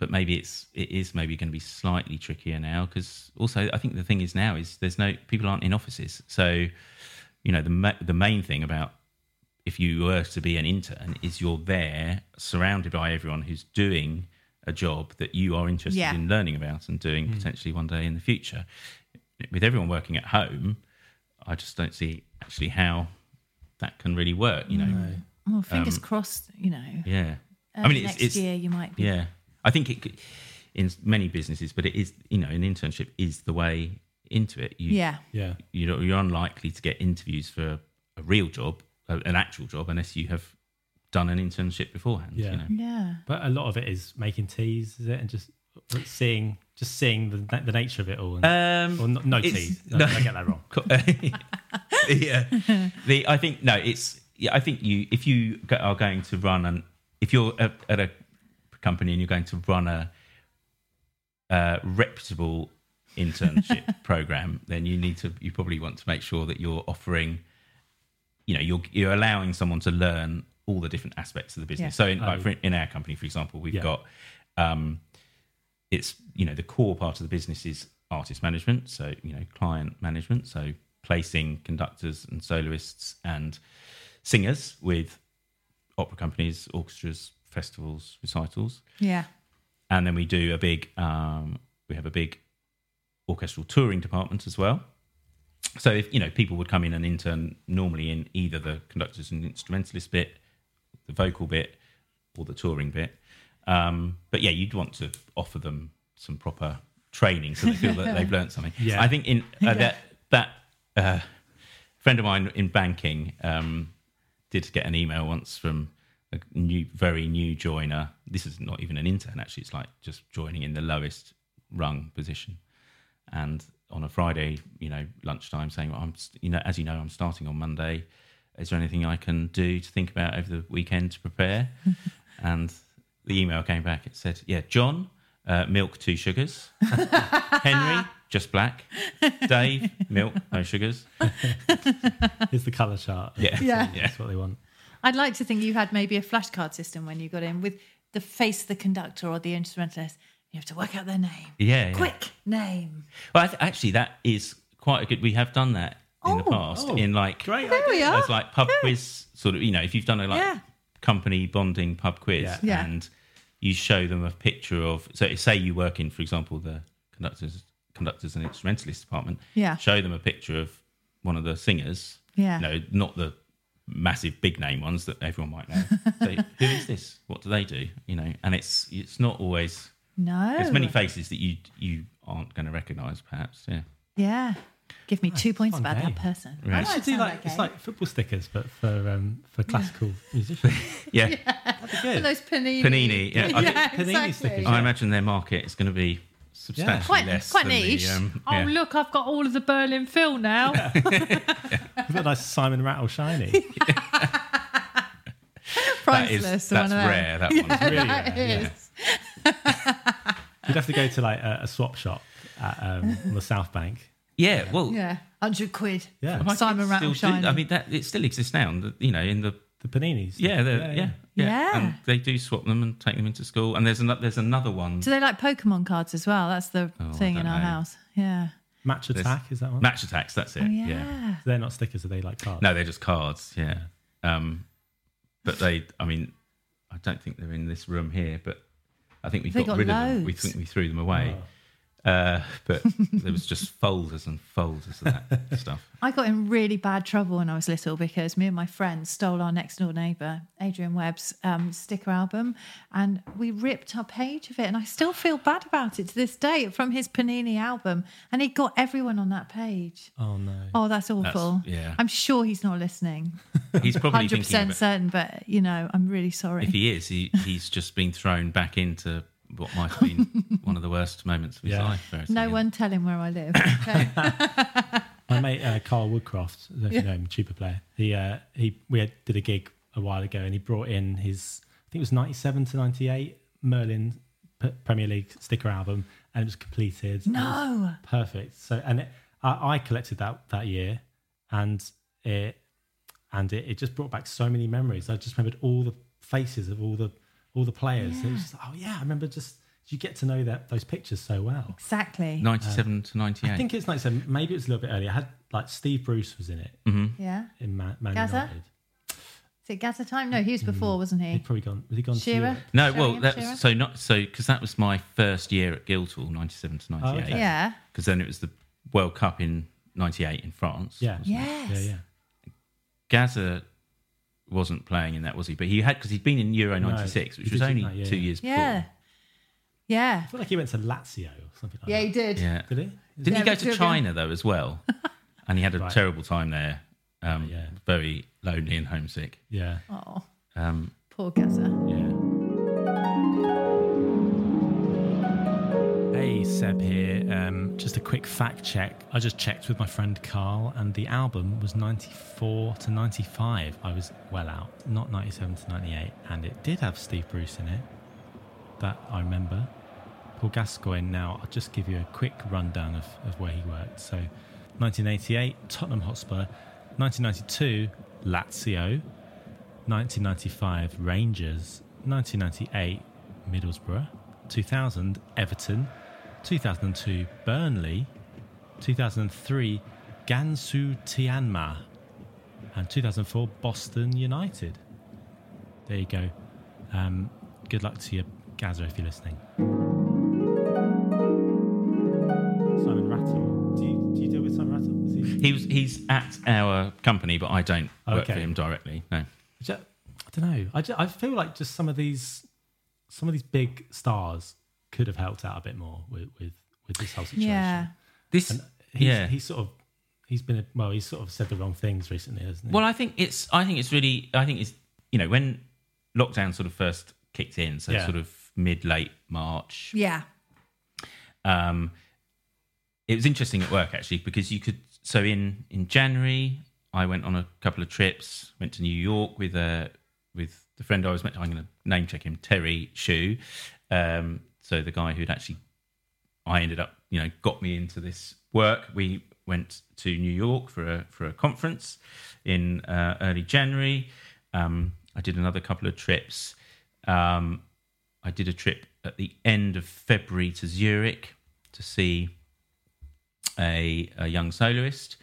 but maybe it's it is maybe going to be slightly trickier now because also I think the thing is now is there's no people aren't in offices, so you know the ma- the main thing about if you were to be an intern is you're there surrounded by everyone who's doing a job that you are interested Yeah. in learning about and doing potentially one day in the future. With everyone working at home, I just don't see actually how that can really work. You know, Well, fingers Um, crossed, you know. yeah. I mean, it's, next it's year you might be. yeah. I think it could, in many businesses, but it is you know an internship is the way into it. You, Yeah. Yeah. you know you're unlikely to get interviews for a real job, a- an actual job, unless you have done an internship beforehand. Yeah. You know? Yeah. But a lot of it is making teas, is it? And just seeing, just seeing the, the nature of it all. And, Um, or no, no it's- teas. No, no. I get that wrong. Yeah. The I think no, it's yeah. I think you if you are going to run and if you're at, at a company and you're going to run a, uh reputable internship program, then you need to you probably want to make sure that you're offering, you know, you're you're allowing someone to learn all the different aspects of the business. Yeah. So in, like Oh. for, in our company, for example, we've Yeah. got um, it's you know the core part of the business is artist management so you know client management so placing conductors and soloists and singers with opera companies orchestras festivals recitals. Yeah. and then we do a big um, we have a big orchestral touring department as well. So if you know people would come in and intern normally in either the conductors and instrumentalist bit the vocal bit or the touring bit. Um, but yeah you'd want to offer them some proper training so they feel that they've learned something. Yeah. i think in uh, that that uh, friend of mine in banking um, did get an email once from a new, very new joiner. This is not even an intern, actually. It's like just joining in the lowest rung position. And on a Friday, you know, lunchtime, saying, well, "I'm, you know, as you know, I'm starting on Monday. Is there anything I can do to think about over the weekend to prepare?" and the email came back. It said, "Yeah, John, uh, milk, two sugars. Henry, just black. Dave, milk, no sugars. It's the colour chart. Yeah, Yeah. yeah. That's what they want. I'd like to think you had maybe a flashcard system when you got in with the face of the conductor or the instrumentalist. You have to work out their name. Yeah, yeah. Quick name. Well, I th- actually, that is quite a good. We have done that in the Oh. past Oh, in like Great There we are. as like pub quiz sort of. You know, if you've done a like Yeah. company bonding pub quiz Yeah. Yeah. and you show them a picture of. So, say you work in, for example, the conductors, conductors and instrumentalist department. Yeah. Show them a picture of one of the singers. Yeah. No, not the massive big name ones that everyone might know. so, who is this? What do they do? You know, and it's it's not always. No. There's many faces that you you aren't going to recognise, perhaps. Yeah. Yeah. Give me two points fun about that person. Right. I I might should do sound like okay. it's like football stickers, but for um, for classical musicians. Yeah. That'd be good. For those panini. Panini, yeah. I yeah, think Panini exactly. stickers, I imagine their market is going to be substantially Quite, less. quite than the, niche. um, oh, yeah. look, I've got all of the Berlin Phil now. We've got a nice Simon Rattle shiny. Priceless. that's one of rare. That one. really That rare, is. You'd have to go to like a, a swap shop at, um, on the South Bank. Yeah. Well, Yeah. 100 quid. Yeah. Simon Rattle still do- shiny. I mean, that it still exists now. and, You know, in the The paninis. yeah, the, yeah, yeah, Yeah. and they do swap them and take them into school. And there's another there's another one. Do they like Pokemon cards as well? That's the Oh, I thing in don't our know. house. Yeah. Match There's- attack is that one? Match Attax. That's it. Oh, yeah. yeah. They're not stickers, are they like cards? No, they're just cards. Yeah. Um, but they, I mean, I don't think they're in this room here, but I think we They got, got rid of them. We loads. think we threw them away. Uh, but there was just folders and folders of that stuff. I got in really bad trouble when I was little because me and my friends stole our next door neighbour, Adrian Webb's um, sticker album, and we ripped a page of it. And I still feel bad about it to this day from his Panini album. And he got everyone on that page. Oh no. Oh, that's awful. yeah. I'm sure he's not listening. He's probably 100% thinking about, certain, but, you know, I'm really sorry. if he is, he, he's just been thrown back into what might have been one of the worst moments of his Yeah. life. Verity. no one tell him where I live. Okay. My mate uh, Carl Woodcroft, I don't know if you know him, tuba player. He uh, he we had, did a gig a while ago, and he brought in his I think it was ninety seven to ninety eight Merlin P- Premier League sticker album, and it was completed. It was no. perfect. So and it, I, I collected that that year, and it and it, it just brought back so many memories. I just remembered all the faces of all the all the players. It was just oh yeah, I remember just you get to know that those pictures so well. Exactly. 97 um, to 98. I think it's like so maybe it was a little bit earlier. I had like Steve Bruce was in it mm-hmm. Yeah. in Man, Man Gazza? United. Is Is it Gazza time? No, he was mm. before, wasn't he? He'd probably gone. Was he gone? to Shearer? Europe? No, Sheringham, well, that Shearer? was, so not so because that was my first year at Guildhall, ninety seven to ninety eight. okay. Yeah. Because then it was the World Cup in ninety eight in France. Yeah. wasn't it? Yes. Yeah, yeah. Gazza wasn't playing in that, was he? But he had because he'd been in Euro No, '96, which was only didn't? Yeah, two yeah. years Yeah. before. Yeah. I feel like he went to Lazio or something like Yeah, that. he did. Yeah. Did he? Didn't he go to still China though as well? and he had a Right. terrible time there. Um, Yeah. Very lonely and homesick. Yeah. Oh, Um, poor Gazza. yeah. Seb here. Um, just a quick fact check. I just checked with my friend Carl, and the album was 94 to 95. I was well out, not 97 to 98, and it did have Steve Bruce in it. That I remember. Paul Gascoigne. Now, I'll just give you a quick rundown of, of where he worked. So, 1988, Tottenham Hotspur. 1992, Lazio. 1995, Rangers. 1998, Middlesbrough. 2000, Everton. 2002, Burnley. 2003, Gansu Tianma. And 2004, Boston United. There you go. Um, good luck to you, Gazza, if you're listening. Simon Rattle. Do you, do you deal with Simon Rattle? Is he- He was he's at our company, but I don't work for him directly. No. I don't know. I, ju- I feel like just some of these some of these big stars could have helped out a bit more with with, with this whole situation. Yeah. This And he's, yeah. he's sort of he's been a, well, he's sort of said the wrong things recently, hasn't he? Well, I think it's. I think it's really. I think it's. You know, when lockdown sort of first kicked in, so Yeah. sort of mid late March. Yeah. Um, it was interesting at work actually because you could. So in in January, I went on a couple of trips. Went to New York with a with the friend I was met. I'm going to name check him, Terry Shu. Um, so the guy who'd actually, I ended up, you know, got me into this work. We went to New York for a for a conference in uh, early January. Um, I did another couple of trips. Um, I did a trip at the end of February to Zurich to see a, a young soloist,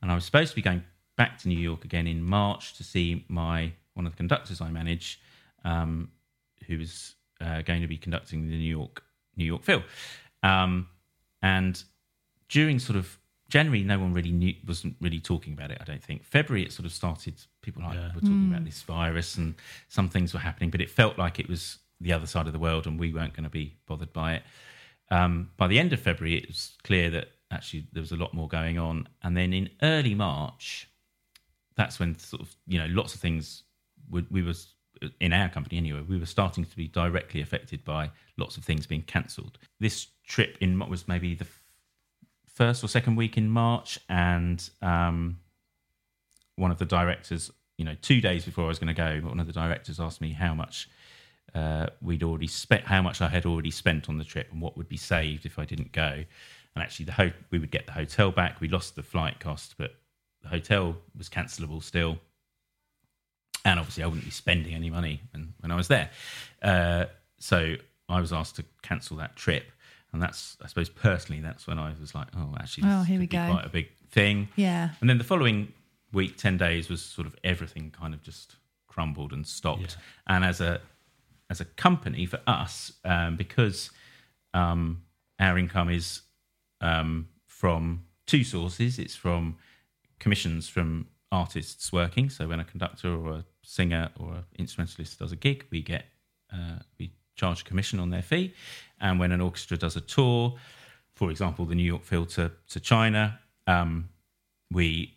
and I was supposed to be going back to New York again in March to see my one of the conductors I manage, um, who was uh, going to be conducting the New York New York Phil, um, and during sort of January, no one really knew wasn't really talking about it. I don't think February it sort of started. People like Yeah. were talking about this virus and some things were happening, but it felt like it was the other side of the world, and we weren't going to be bothered by it. Um, by the end of February, it was clear that actually there was a lot more going on, and then in early March, that's when sort of you know lots of things would we was in our company anyway we were starting to be directly affected by lots of things being cancelled. This trip in what was maybe the first or second week in march and um, one of the directors you know two days before i was going to go one of the directors asked me how much uh, we'd already spent how much i had already spent on the trip and what would be saved if i didn't go. And actually the ho- we would get the hotel back. We lost the flight cost but the hotel was cancelable still and obviously I wouldn't be spending any money when, when I was there. Uh, so I was asked to cancel that trip, and that's I suppose personally that's when I was like, oh, actually, this Oh, here we go. quite a big thing. Yeah. And then the following week, ten days, was sort of everything kind of just crumbled and stopped. And as a as a company for us, um, because um, our income is um, from two sources. It's from commissions from artists working. So when a conductor or a singer or an instrumentalist does a gig, we get uh, we charge a commission on their fee. And when an orchestra does a tour, for example, the New York Phil to to China, um, we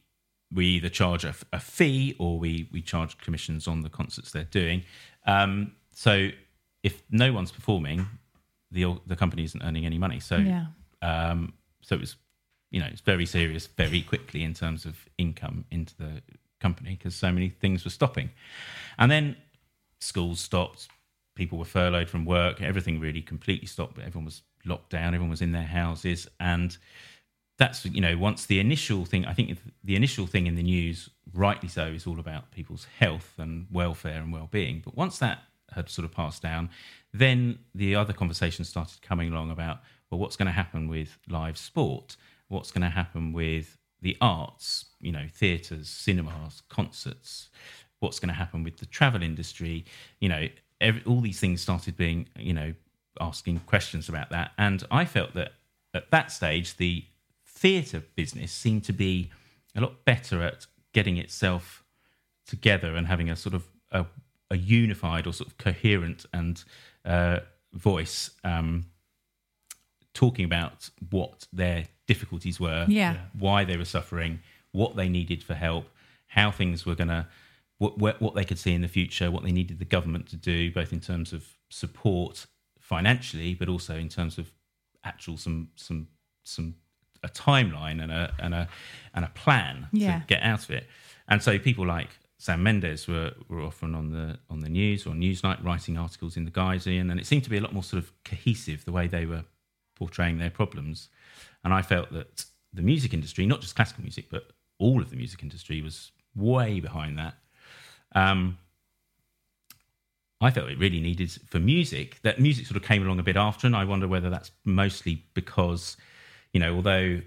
we either charge a, a fee or we we charge commissions on the concerts they're doing. Um, so if no one's performing, the the company isn't earning any money. So Yeah. um, so it was you know it's very serious very quickly in terms of income into the company because so many things were stopping, and then schools stopped. People were furloughed from work. Everything really completely stopped. Everyone was locked down. Everyone was in their houses, and that's you know once the initial thing i think the initial thing in the news rightly so is all about people's health and welfare and well-being but once that had sort of passed down then the other conversation started coming along about well what's going to happen with live sport what's going to happen with the arts you know theatres cinemas concerts what's going to happen with the travel industry. You know, every, all these things started being, you know, asking questions about that. And I felt that at that stage, the theatre business seemed to be a lot better at getting itself together and having a sort of a, a unified or sort of coherent and uh, voice um, talking about what their difficulties were, Yeah. Yeah. why they were suffering, what they needed for help, how things were going to, what, what what they could see in the future, what they needed the government to do, both in terms of support financially, but also in terms of actual some some some a timeline and a and a and a plan Yeah. to get out of it. And so people like Sam Mendes were, were often on the on the news or Newsnight writing articles in the Guardian, and it seemed to be a lot more sort of cohesive the way they were portraying their problems. And I felt that the music industry, not just classical music, but all of the music industry, was way behind that. Um, I felt it really needed for music that music sort of came along a bit after, and I wonder whether that's mostly because, you know, although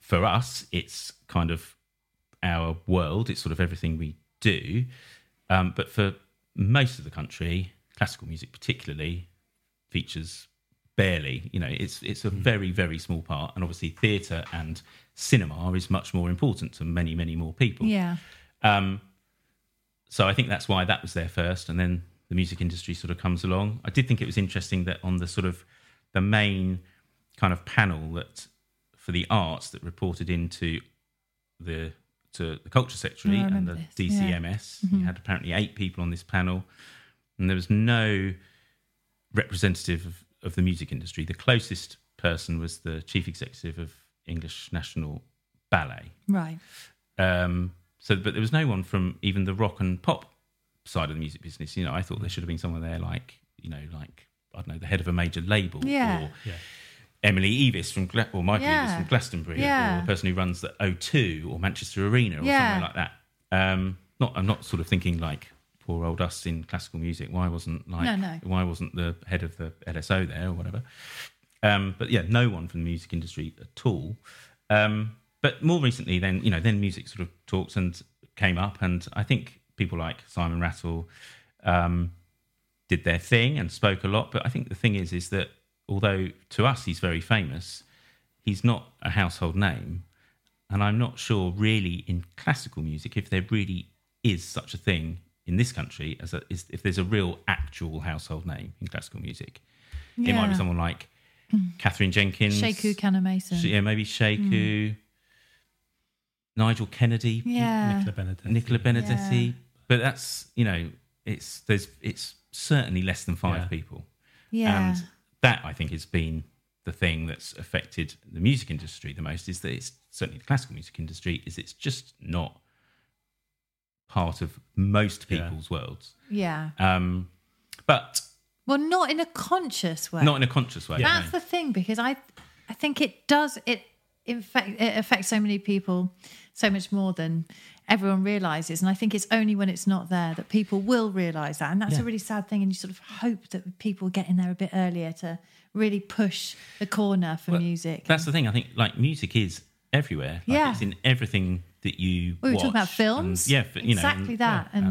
for us it's kind of our world, it's sort of everything we do, um, but for most of the country, classical music particularly features barely. You know, it's it's a very very small part, and obviously theatre and cinema is much more important to many many more people. Yeah. Um, so I think that's why that was there first, and then the music industry sort of comes along. I did think it was interesting that on the sort of the main kind of panel that for the arts that reported into the to the culture secretary I and the this, yeah. DCMS, you had apparently eight people on this panel, and there was no representative of, of the music industry. The closest person was the chief executive of English National Ballet. Right. Um, so, but there was no one from even the rock and pop side of the music business. You know, I thought there should have been someone there, like you know, like I don't know, the head of a major label, Yeah. or Emily Eavis from Gla- or Michael Yeah. Eavis from Glastonbury, Yeah. or the person who runs the O2 or Manchester Arena or Yeah. somewhere like that. Um, not, I'm not sort of thinking like poor old us in classical music. Why wasn't like No, no. why wasn't the head of the LSO there or whatever? Um, but yeah, no one from the music industry at all. Um, but more recently, then you know, then music sort of talks and came up, and I think people like Simon Rattle um, did their thing and spoke a lot. But I think the thing is, is that although to us he's very famous, he's not a household name, and I'm not sure really in classical music if there really is such a thing in this country as a, is, if there's a real actual household name in classical music. It might be someone like Katherine Jenkins, Sheku Kanneh yeah, maybe Shaku, Nigel Kennedy, yeah. Nicola Benedetti. Nicola Benedetti. Yeah. But that's you know, it's there's it's certainly less than five Yeah. people, Yeah. and that I think has been the thing that's affected the music industry the most. Is that it's certainly the classical music industry is it's just not part of most Yeah. people's worlds. yeah. Um, but Well, not in a conscious way. not in a conscious way. That's no. the thing because I, I think it does it. In fact, it affects so many people so much more than everyone realizes, and I think it's only when it's not there that people will realize that, and that's a really sad thing. And you sort of hope that people get in there a bit earlier to really push the corner for Well, music. That's the thing. I think like music is everywhere. Like, Yeah. it's in everything that you. We were talking about films. And, yeah, f- you know, Exactly and, that, yeah, and-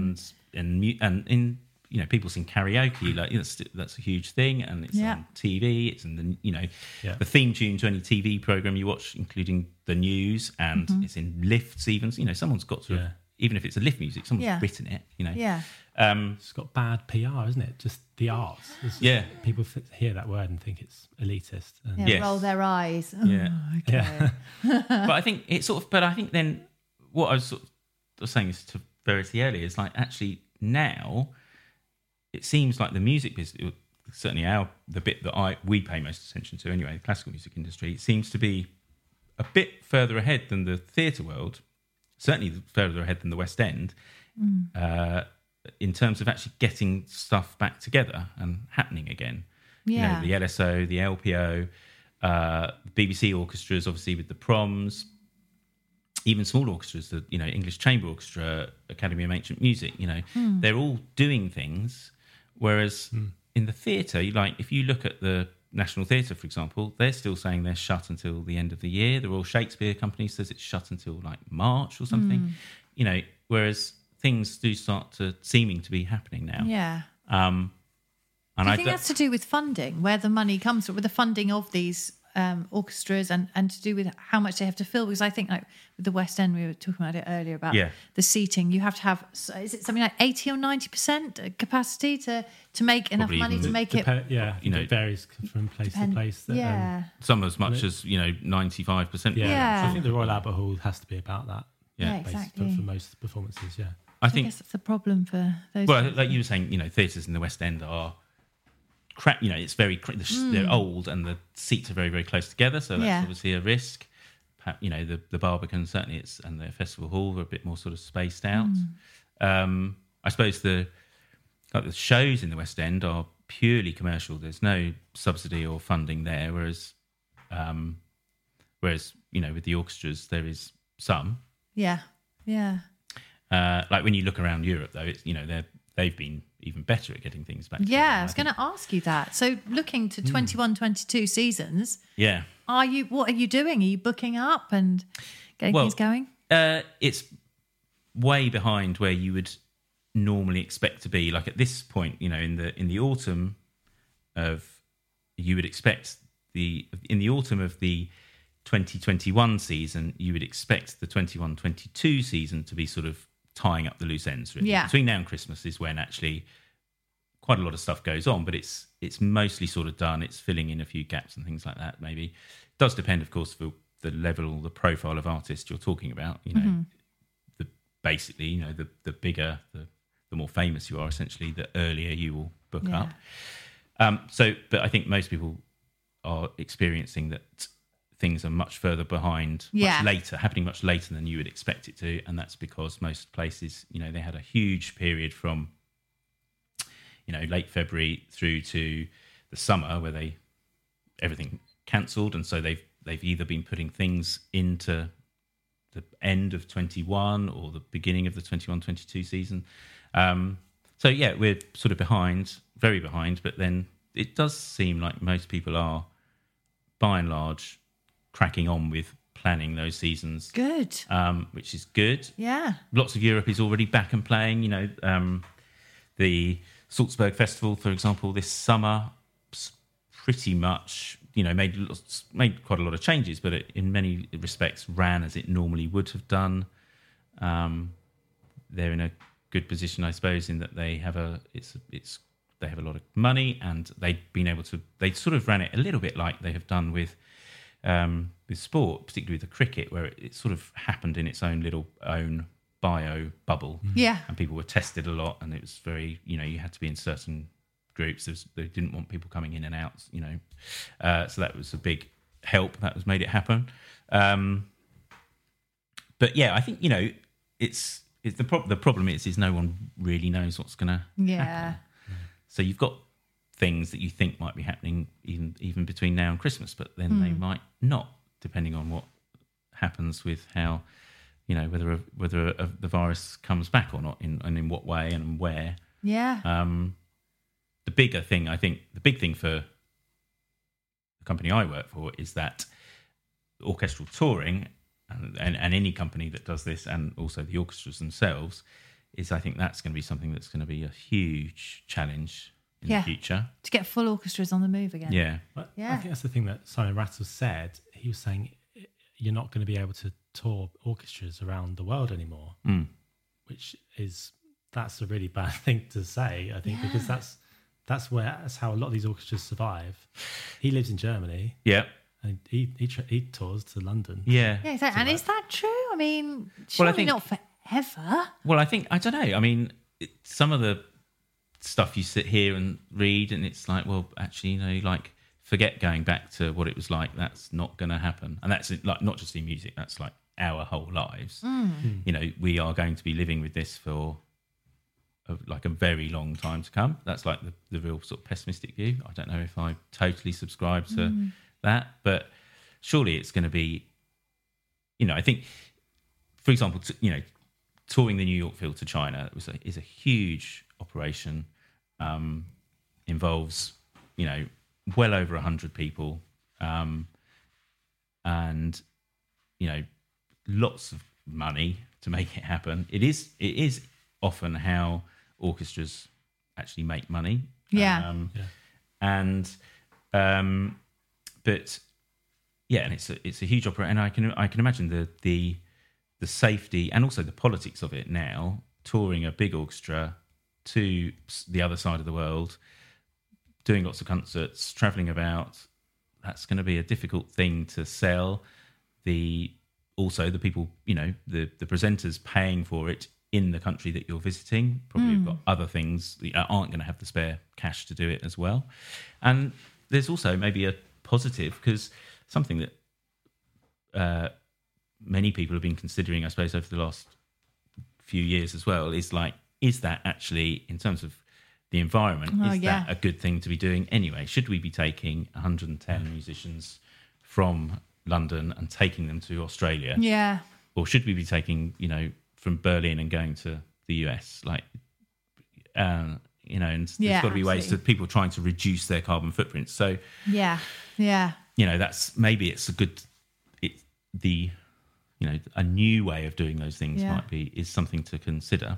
and and and in you know people sing karaoke like that's that's a huge thing, and it's Yeah. on TV. It's in the you know Yeah. the theme tune to any TV program you watch, including the news, and Mm-hmm. it's in lifts. Even you know someone's got to. have- even if it's a lift music, someone's Yeah. written it. You know. yeah, Um, It's got bad PR, isn't it? Just the arts. Just- Yeah. People f- hear that word and think it's elitist. And yeah. Yes. Roll their eyes. Yeah. Oh, okay. but I think it's sort of. But I think then what I was sort of saying this to Verity earlier is like actually now it seems like the music business, certainly our the bit that I we pay most attention to anyway, the classical music industry, seems to be a bit further ahead than the theatre world. Certainly further ahead than the West End. Uh, in terms of actually getting stuff back together and happening again. Yeah. You know, the LSO, the LPO, uh, BBC orchestras, obviously with the proms, even small orchestras, the you know English Chamber Orchestra, Academy of Ancient Music, you know, they're all doing things. Whereas in the theatre, like if you look at the National Theatre, for example, they're still saying they're shut until the end of the year. The Royal Shakespeare Company says it's shut until like March or something. You know, whereas things do start to seeming to be happening now. Yeah. Um, and Do you I think don't- that's to do with funding, where the money comes from, with the funding of these um, orchestras, and, and to do with how much they have to fill? Because I think, like with the West End, we were talking about it earlier about Yeah. the seating. You have to have, is it something like eighty or ninety percent capacity to to make enough Probably money even- to make it? Yeah, You know, it varies from place depend- to place. that, um, yeah, some as much as you know ninety five percent. yeah. Yeah. I think the Royal Albert Hall has to be about that. yeah, Yeah, exactly. For, for most performances, yeah. I I think guess that's a problem for those. Well, like you were saying, you know, theatres in the West End are crap. You know, it's very cra- the sh they're old and the seats are very very close together, so that's Hmm. Yeah. obviously a risk. You know, the the Barbican certainly it's and the Festival Hall are a bit more sort of spaced out. Hmm. Um, I suppose the like the shows in the West End are purely commercial. There's no subsidy or funding there, whereas um, whereas you know with the orchestras there is some. yeah, yeah, Uh, like when you look around Europe, though, it's you know they're they've been even better at getting things back. yeah. I was going to ask you that. So, looking Hmm. to 21, 22 seasons, Yeah. are you? What are you doing? Are you booking up and getting Well, things going? Uh, it's way behind where you would normally expect to be. Like at this point, you know, in the in the autumn of you would expect the in the autumn of the 2021 season, you would expect the 21-22 season to be sort of tying up the loose ends. Really, Yeah. between now and Christmas is when actually quite a lot of stuff goes on, but it's it's mostly sort of done. It's filling in a few gaps and things like that. Maybe it does depend, of course, for the level, the profile of artist you're talking about. You know, the basically, you know, the the bigger, the the more famous you are, essentially, the earlier you will book Yeah. up. Um, so, but I think most people are experiencing that things are much further behind, Yeah. much later, happening much later than you would expect it to, and that's because most places, you know, they had a huge period from, you know, late February through to the summer where they everything cancelled, and so they've they've either been putting things into the end of 21 or the beginning of the 21-22 season. Um, so yeah, we're sort of behind, very behind, but then it does seem like most people are, by and large, cracking on with planning those seasons, Good. um, which is good. Yeah. Lots of Europe is already back and playing. You know, um, the Salzburg Festival, for example, this summer, pretty much, you know, made lots, made quite a lot of changes, but it, in many respects ran as it normally would have done. Um, they're in a good position, I suppose, in that they have a it's it's they have a lot of money and they've been able to they sort of ran it a little bit like they have done with um, with sport, particularly with the cricket, where it, it sort of happened in its own little own bio bubble. Yeah. And people were tested a lot, and it was very, you know, you had to be in certain groups. There was, they didn't want people coming in and out, you know. Uh, so that was a big help. That was made it happen. Um, but yeah, I think you know, it's it's the problem. The problem is, is no one really knows what's going to Yeah. so you've got things that you think might be happening even even between now and Christmas, but then they might not, depending on what happens with how you know whether a, whether a, the virus comes back or not, in and in what way and where. Yeah. Um, the bigger thing, I think, the big thing for the company I work for is that orchestral touring and, and, and any company that does this, and also the orchestras themselves, is I think that's going to be something that's going to be a huge challenge in Yeah. the future. to get full orchestras on the move again. Yeah. But I think that's the thing that Simon Rattle said. He was saying you're not going to be able to tour orchestras around the world anymore, Mm. which is that's a really bad thing to say. I think because that's that's where that's how a lot of these orchestras survive. He lives in Germany Yeah. and he he, tra- he tours to London. Yeah. Yeah, exactly. And is that true? I mean, surely think- not forever. Well, I think I don't know. I mean, it, some of the stuff you sit here and read, and it's like, well, actually, you know, like forget going back to what it was like. That's not going to happen, and that's like not just in music. That's like our whole lives. Hmm. Hmm. You know, we are going to be living with this for a, like a very long time to come. That's like the, the real sort of pessimistic view. I don't know if I totally subscribe to hmm. that, but surely it's going to be. You know, I think, for example, t- you know, touring the New York Phil to China was a, is a huge operation. Um, involves you know well over hundred people, um, and you know lots of money to make it happen. It is it is often how orchestras actually make money. Yeah. Um, And um, but yeah, and it's a, it's a huge opera, and I can I can imagine the the the safety and also the politics of it now. Touring a big orchestra to the other side of the world, doing lots of concerts, traveling about. That's going to be a difficult thing to sell. The also the people, you know, the the presenters paying for it in the country that you're visiting probably have got other things that aren't going to have the spare cash to do it as well. And there's also maybe a positive because something that uh, many people have been considering, I suppose, over the last few years as well, is like, is that actually, in terms of the environment, Oh, is yeah. that a good thing to be doing anyway? Should we be taking 110 musicians from London and taking them to Australia? Yeah. Or should we be taking, you know, from Berlin and going to the US? Like, uh, you know, and Yeah, there's got to be ways to absolutely. people trying to reduce their carbon footprint. So, Yeah. Yeah. you know that's maybe it's a good it the you know a new way of doing those things Yeah. might be is something to consider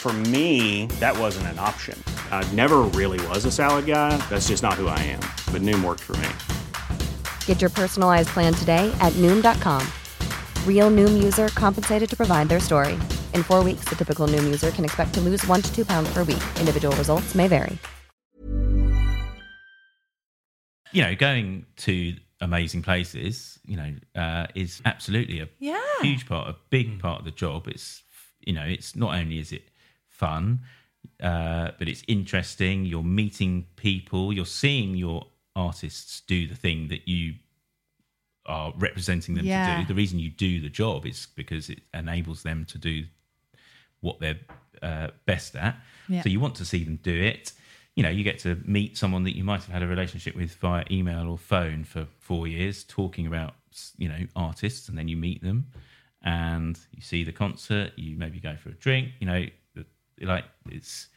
For me, that wasn't an option. I never really was a salad guy. That's just not who I am. But Noom worked for me. Get your personalized plan today at Noom.com. Real Noom user compensated to provide their story. In four weeks, the typical Noom user can expect to lose one to two pounds per week. Individual results may vary. you know going to amazing places you know uh, is absolutely a Yeah. huge part a big part of the job it's you know it's not only is it fun uh, but it's interesting you're meeting people you're seeing your artists do the thing that you are representing them to do the reason you do the job is because it enables them to do what they're uh, best at. Yeah. So you want to see them do it. You know, you get to meet someone that you might have had a relationship with via email or phone for four years, talking about you know artists, and then you meet them, and you see the concert. You maybe go for a drink. You know, like it's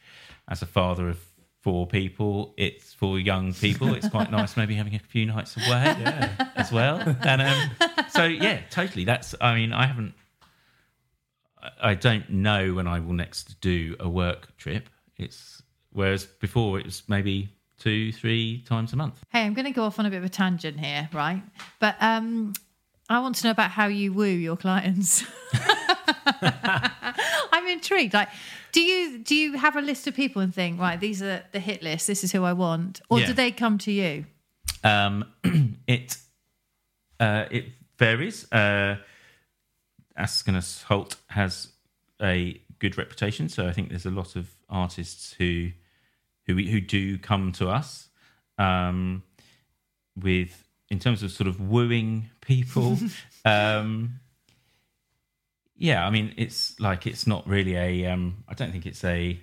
as a father of four people, it's for young people. It's quite nice, maybe having a few nights away as well. And um, so, yeah, totally. That's. I mean, I haven't. I- I don't know when I will next do a work trip. It's whereas before it was maybe two, three times a month. Hey, I'm going to go off on a bit of a tangent here, right? But um, I want to know about how you woo your clients. I'm intrigued. Like, do you do you have a list of people and think, right, these are the hit list. This is who I want, or Yeah. do they come to you? Um, it uh, it varies. Uh, Askonas Holt has a good reputation, so I think there's a lot of artists who who who do come to us um, with in terms of sort of wooing people. um, yeah, I mean, it's like it's not really a. Um, I don't think it's a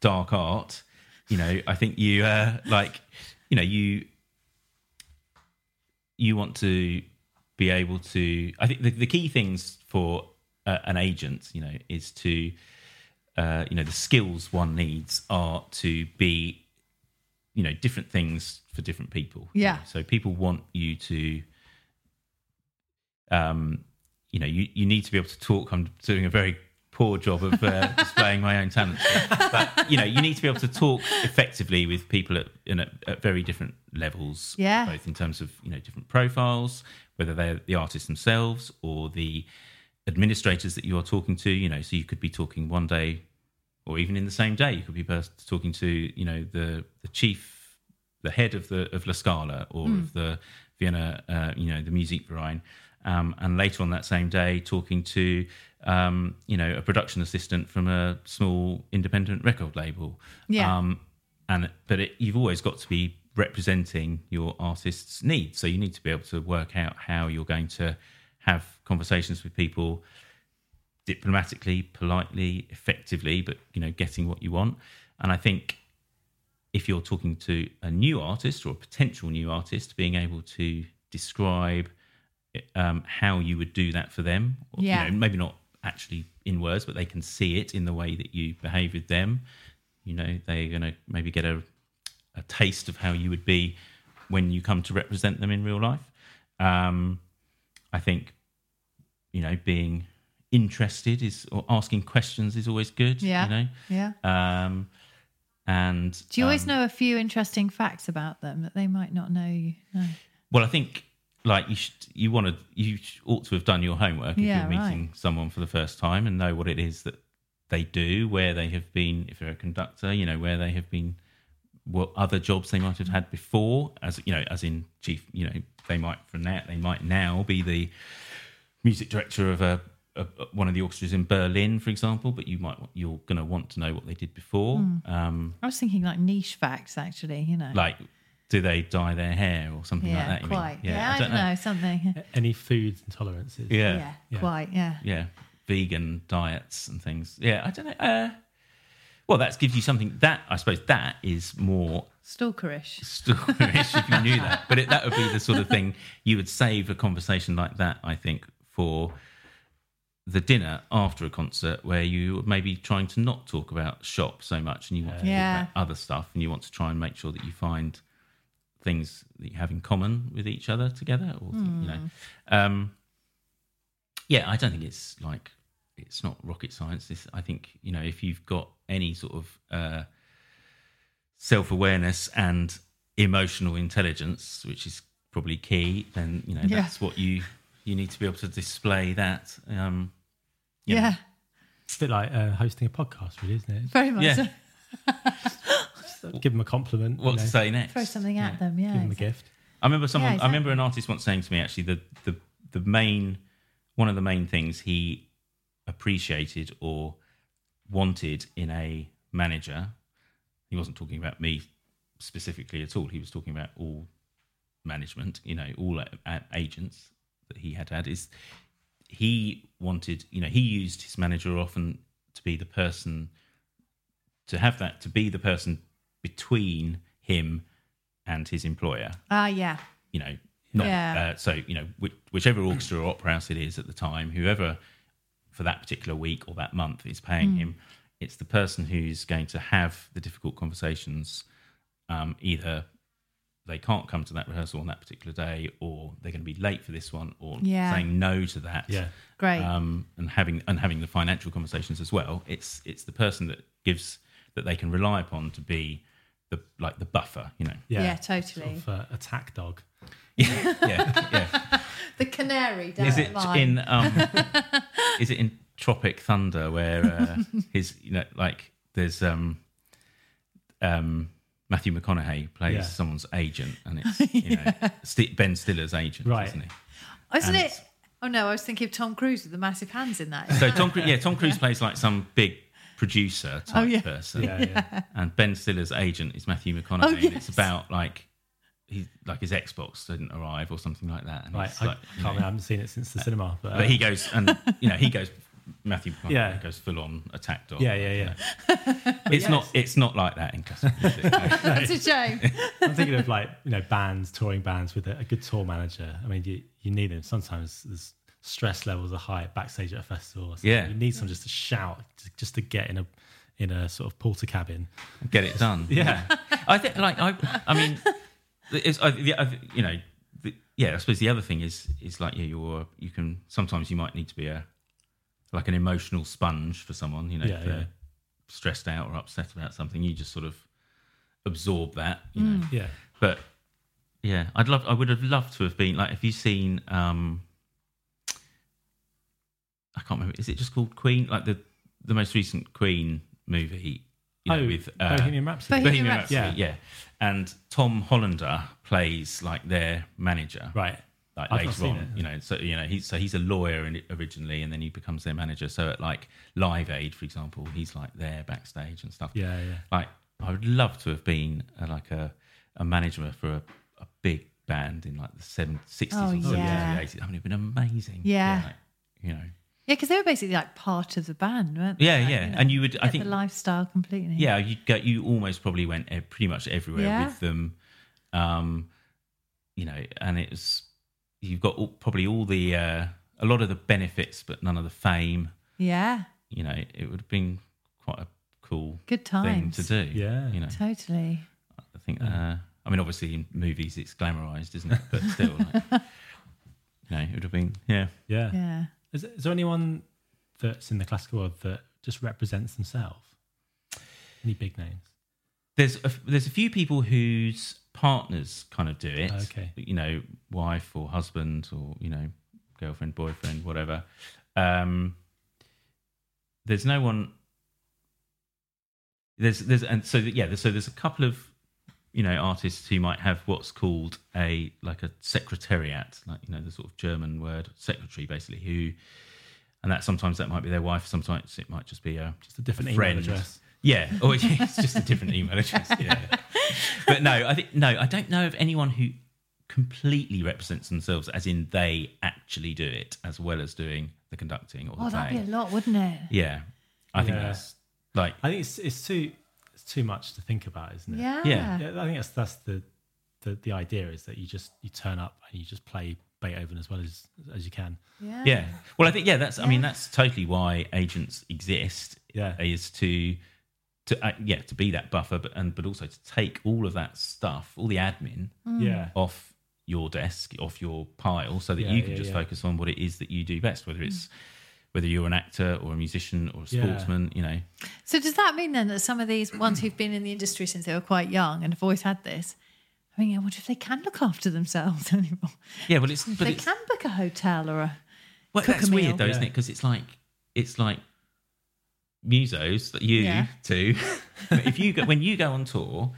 dark art. You know, I think you uh, like, you know, you you want to be able to i think the, the key things for uh, an agent you know is to uh, you know the skills one needs are to be you know different things for different people you Yeah. know. so people want you to um you know you, you need to be able to talk. I'm doing a very poor job of uh, displaying my own talents but, you know you need to be able to talk effectively with people at, in a, at very different levels Yeah. both in terms of you know different profiles whether they're the artists themselves or the administrators that you are talking to you know. So you could be talking one day or even in the same day. You could be talking to you know the the chief the head of the of La Scala or of the Vienna uh, you know the Musikverein um, and later on that same day talking to um, you know a production assistant from a small independent record label. Yeah. Um, and but it, you've always got to be representing your artist's needs. So you need to be able to work out how you're going to have conversations with people diplomatically, politely, effectively, but you know, getting what you want. And I think if you're talking to a new artist or a potential new artist, being able to describe um, how you would do that for them, or, you Yeah. know, maybe not actually in words, but they can see it in the way that you behave with them. You know, they're going to maybe get a, a taste of how you would be when you come to represent them in real life. Um, I think, you know, being interested is or asking questions is always good. Yeah. You know, Yeah. um, and Do you always um, know a few interesting facts about them that they might not know? You know? Well, I think like you should, you want to you ought to have done your homework if Yeah, you're meeting someone for the first time and know what it is that they do, where they have been, if they're a conductor, you know, where they have been, what other jobs they might have had before, as you know, as in chief, you know, they might from that they might now be the music director of a, a one of the orchestras in Berlin, for example, but you might you're going to want to know what they did before. Um, I was thinking like niche facts, actually. You know, like, do they dye their hair or something yeah, like that? you mean? quite. Yeah, I, don't know, something. Any food intolerances? Yeah, Yeah, Yeah. quite. Yeah. yeah, vegan diets and things. Yeah, I don't know. Uh, well, that gives you something. That I suppose that is more Stalkerish. stalkerish if you knew that. But it, that would be the sort of thing you would save a conversation like that. I think for the dinner after a concert where you may be trying to not talk about shop so much and you want to Yeah. talk about other stuff and you want to try and make sure that you find things that you have in common with each other together or you know um yeah i don't think it's like it's not rocket science this i think you know if you've got any sort of uh self-awareness and emotional intelligence which is probably key then you know Yeah. that's what you you need to be able to display that um you know. Yeah, It's a bit like uh, hosting a podcast, really, isn't it? very much. Yeah. so. Give them a compliment. what you to know, say next Throw something at them. Yeah. Give Yeah. them a gift. I remember someone. Yeah, I remember an artist once saying to me, actually, the the the main one of the main things he appreciated or wanted in a manager. He wasn't talking about me specifically at all. He was talking about all management. You know, all a- a- agents that he had had is he wanted. You know, he used his manager often to be the person to have that to be the person between him and his employer Ah, yeah. you know, not Yeah. uh, so you know which, whichever orchestra or opera house it is at the time, whoever for that particular week or that month is paying Hmm. him, it's the person who's going to have the difficult conversations. Um, either they can't come to that rehearsal on that particular day, or they're going to be late for this one, or Yeah. saying no to that. Yeah. Great. Um, and having and having the financial conversations as well. It's it's the person that gives that they can rely upon to be the like the buffer. You know. Yeah, Yeah, totally. Sort of, uh, attack dog. yeah, yeah. yeah. The canary down is it line. in um is it in tropic thunder where uh, his you know like there's um um matthew mcconaughey plays Yeah. someone's agent and it's you know St- ben stiller's agent Right. isn't he Isn't and it? Oh no, I was thinking of Tom Cruise with the massive hands in that. so tom Cruise, yeah tom cruise plays like some big producer type Oh, yeah. person Yeah, yeah. and ben stiller's agent is matthew mcconaughey Oh, and it's about like he like his xbox didn't arrive or something like that and Right. it's I, like, can't, know, I haven't seen it since the cinema. But, uh, But he goes and you know he goes. Matthew McConaughey Yeah. goes full on attack dog. Yeah, yeah, yeah. It's not. It's not like that in classical music. That's a shame. I'm thinking of like you know bands, touring bands with a, a good tour manager. I mean, you you need them. Sometimes there's stress levels are high backstage at a festival. Yeah. you need someone just to shout, just to get in a in a sort of Portakabin. Get it done. Yeah. I think. Like I. I mean, it's. I, the, I, you know. The, yeah. I suppose the other thing is is like yeah. You're. You can sometimes you might need to be a like an emotional sponge for someone. You know. Yeah, if they're yeah. Stressed out or upset about something, you just sort of absorb that. You know. Yeah, but yeah, I'd love. I would have loved to have been like. Have you seen? um I can't remember. Is it just called Queen? Like the the most recent Queen movie. You know, oh, with uh, Bohemian Rhapsody. Bohemian Bohemian Rhapsody. Rhapsody. Yeah. and Tom Hollander plays like their manager. Right. like I've later on. it. You know, so you know he's so he's a lawyer originally, and then he becomes their manager. So at like Live Aid, for example, he's like there backstage and stuff. Yeah, yeah. Like I would love to have been uh like a a manager for a, a big band in like the seven, 60s Oh, or 70s yeah. or 80s. I mean, it'd been amazing. Yeah. Like, you know. Yeah, because they were basically like part of the band, weren't they? Yeah, Like, yeah. you know, And you would, I think, the lifestyle completely. yeah, you go, you almost probably went pretty much everywhere Yeah. with them. Um, you know, and it was you've got all, probably all the uh, a lot of the benefits, but none of the fame. Yeah, You know, it would have been quite a cool good time to do. Yeah. you know, Totally. I think. Uh, I mean, obviously in movies it's glamorized, isn't it? But still, like, you know, it would have been. Yeah, Yeah. Yeah. Is, is there anyone that's in the classical world that just represents themselves? Any big names? there's a, there's a few people whose partners kind of do it. Okay. You know, wife or husband or you know, girlfriend, boyfriend, whatever. Um, there's no one. There's there's and so yeah so there's a couple of you know artists who might have what's called a like a secretariat like you know the sort of German word secretary basically who and that sometimes that might be their wife sometimes it might just be a Just a different email friend. address. Yeah, or it's just a different email address. Yeah, but no, I think no, I don't know of anyone who completely represents themselves, as in they actually do it as well as doing the conducting or the Oh, that'd playing. be a lot, wouldn't it? Yeah, I think Yeah. that's like I think it's it's too it's too much to think about, isn't it? Yeah. Yeah. Yeah, I think that's that's the, the the idea is that you just you turn up and you just play Beethoven as well as as you can. Yeah. yeah. Well, I think yeah, that's I mean that's totally why agents exist. Yeah. is to to uh, yeah to be that buffer, but and but also to take all of that stuff, all the admin Mm. Yeah. off your desk, off your pile, so that Yeah, you can yeah, just yeah. focus on what it is that you do best, whether it's whether you're an actor or a musician or a Yeah. sportsman, you know. So does that mean then that some of these ones who've been in the industry since they were quite young and have always had this? I mean, I wonder if they can look after themselves anymore. Yeah, well, it's If but they it's can book a hotel or a well, cook a that's meal. weird though, isn't it? Because it's like it's like musos that you Yeah. two. if you go when you go on tour,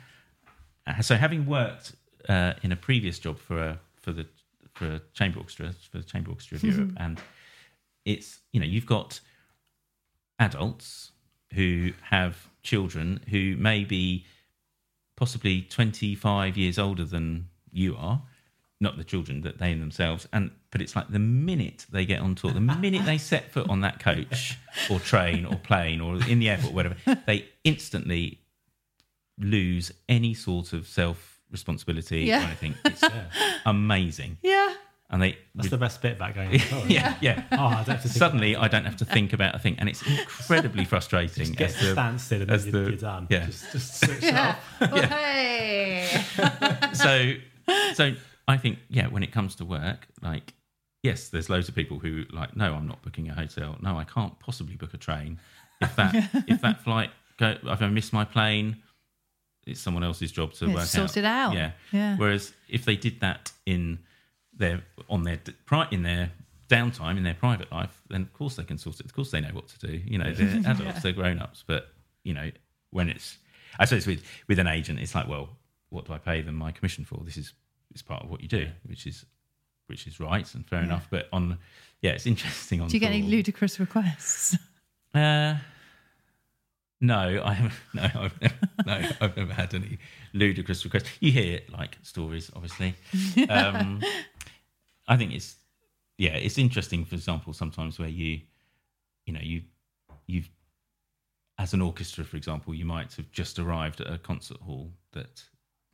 uh, so having worked uh, in a previous job for a for the for a chamber orchestra for the chamber orchestra of Europe, and it's you know you've got adults who have children who may be possibly 25 years older than you are not the children that they themselves and but it's like the minute they get on tour the minute they set foot on that coach or train or plane or in the airport whatever they instantly lose any sort of self responsibility Yeah. or anything it's amazing yeah. And they That's the best bit about going on tour. yeah oh, yeah Oh, I don't have to suddenly I don't have to think about a thing, and it's incredibly frustrating. Just get as the- stand still and as then the- you're, you're done. yeah. Just, just switch it Yeah. off. Well, hey. so, so I think yeah, when it comes to work, like yes, there's loads of people who like, no, I'm not booking a hotel. No, I can't possibly book a train. If that if that flight go, if I miss my plane, it's someone else's job to Yeah, work sort out. it out. Yeah. Yeah. Whereas if they did that in their on their pri- in their downtime in their private life, then of course they can sort it. Of course they know what to do. You know, they're adults, they're grown ups. But you know, when it's I suppose with with an agent, it's like, well, what do I pay them my commission for? This is is part of what you do, which is which is right and fair enough. But on yeah, it's interesting. On Do you get any ludicrous requests? Uh, no, I haven't. No, I've never, no, I've never had any ludicrous requests. You hear like stories, obviously. Um, I think it's yeah, it's interesting. For example, sometimes where you, you know, you you've as an orchestra, for example, you might have just arrived at a concert hall that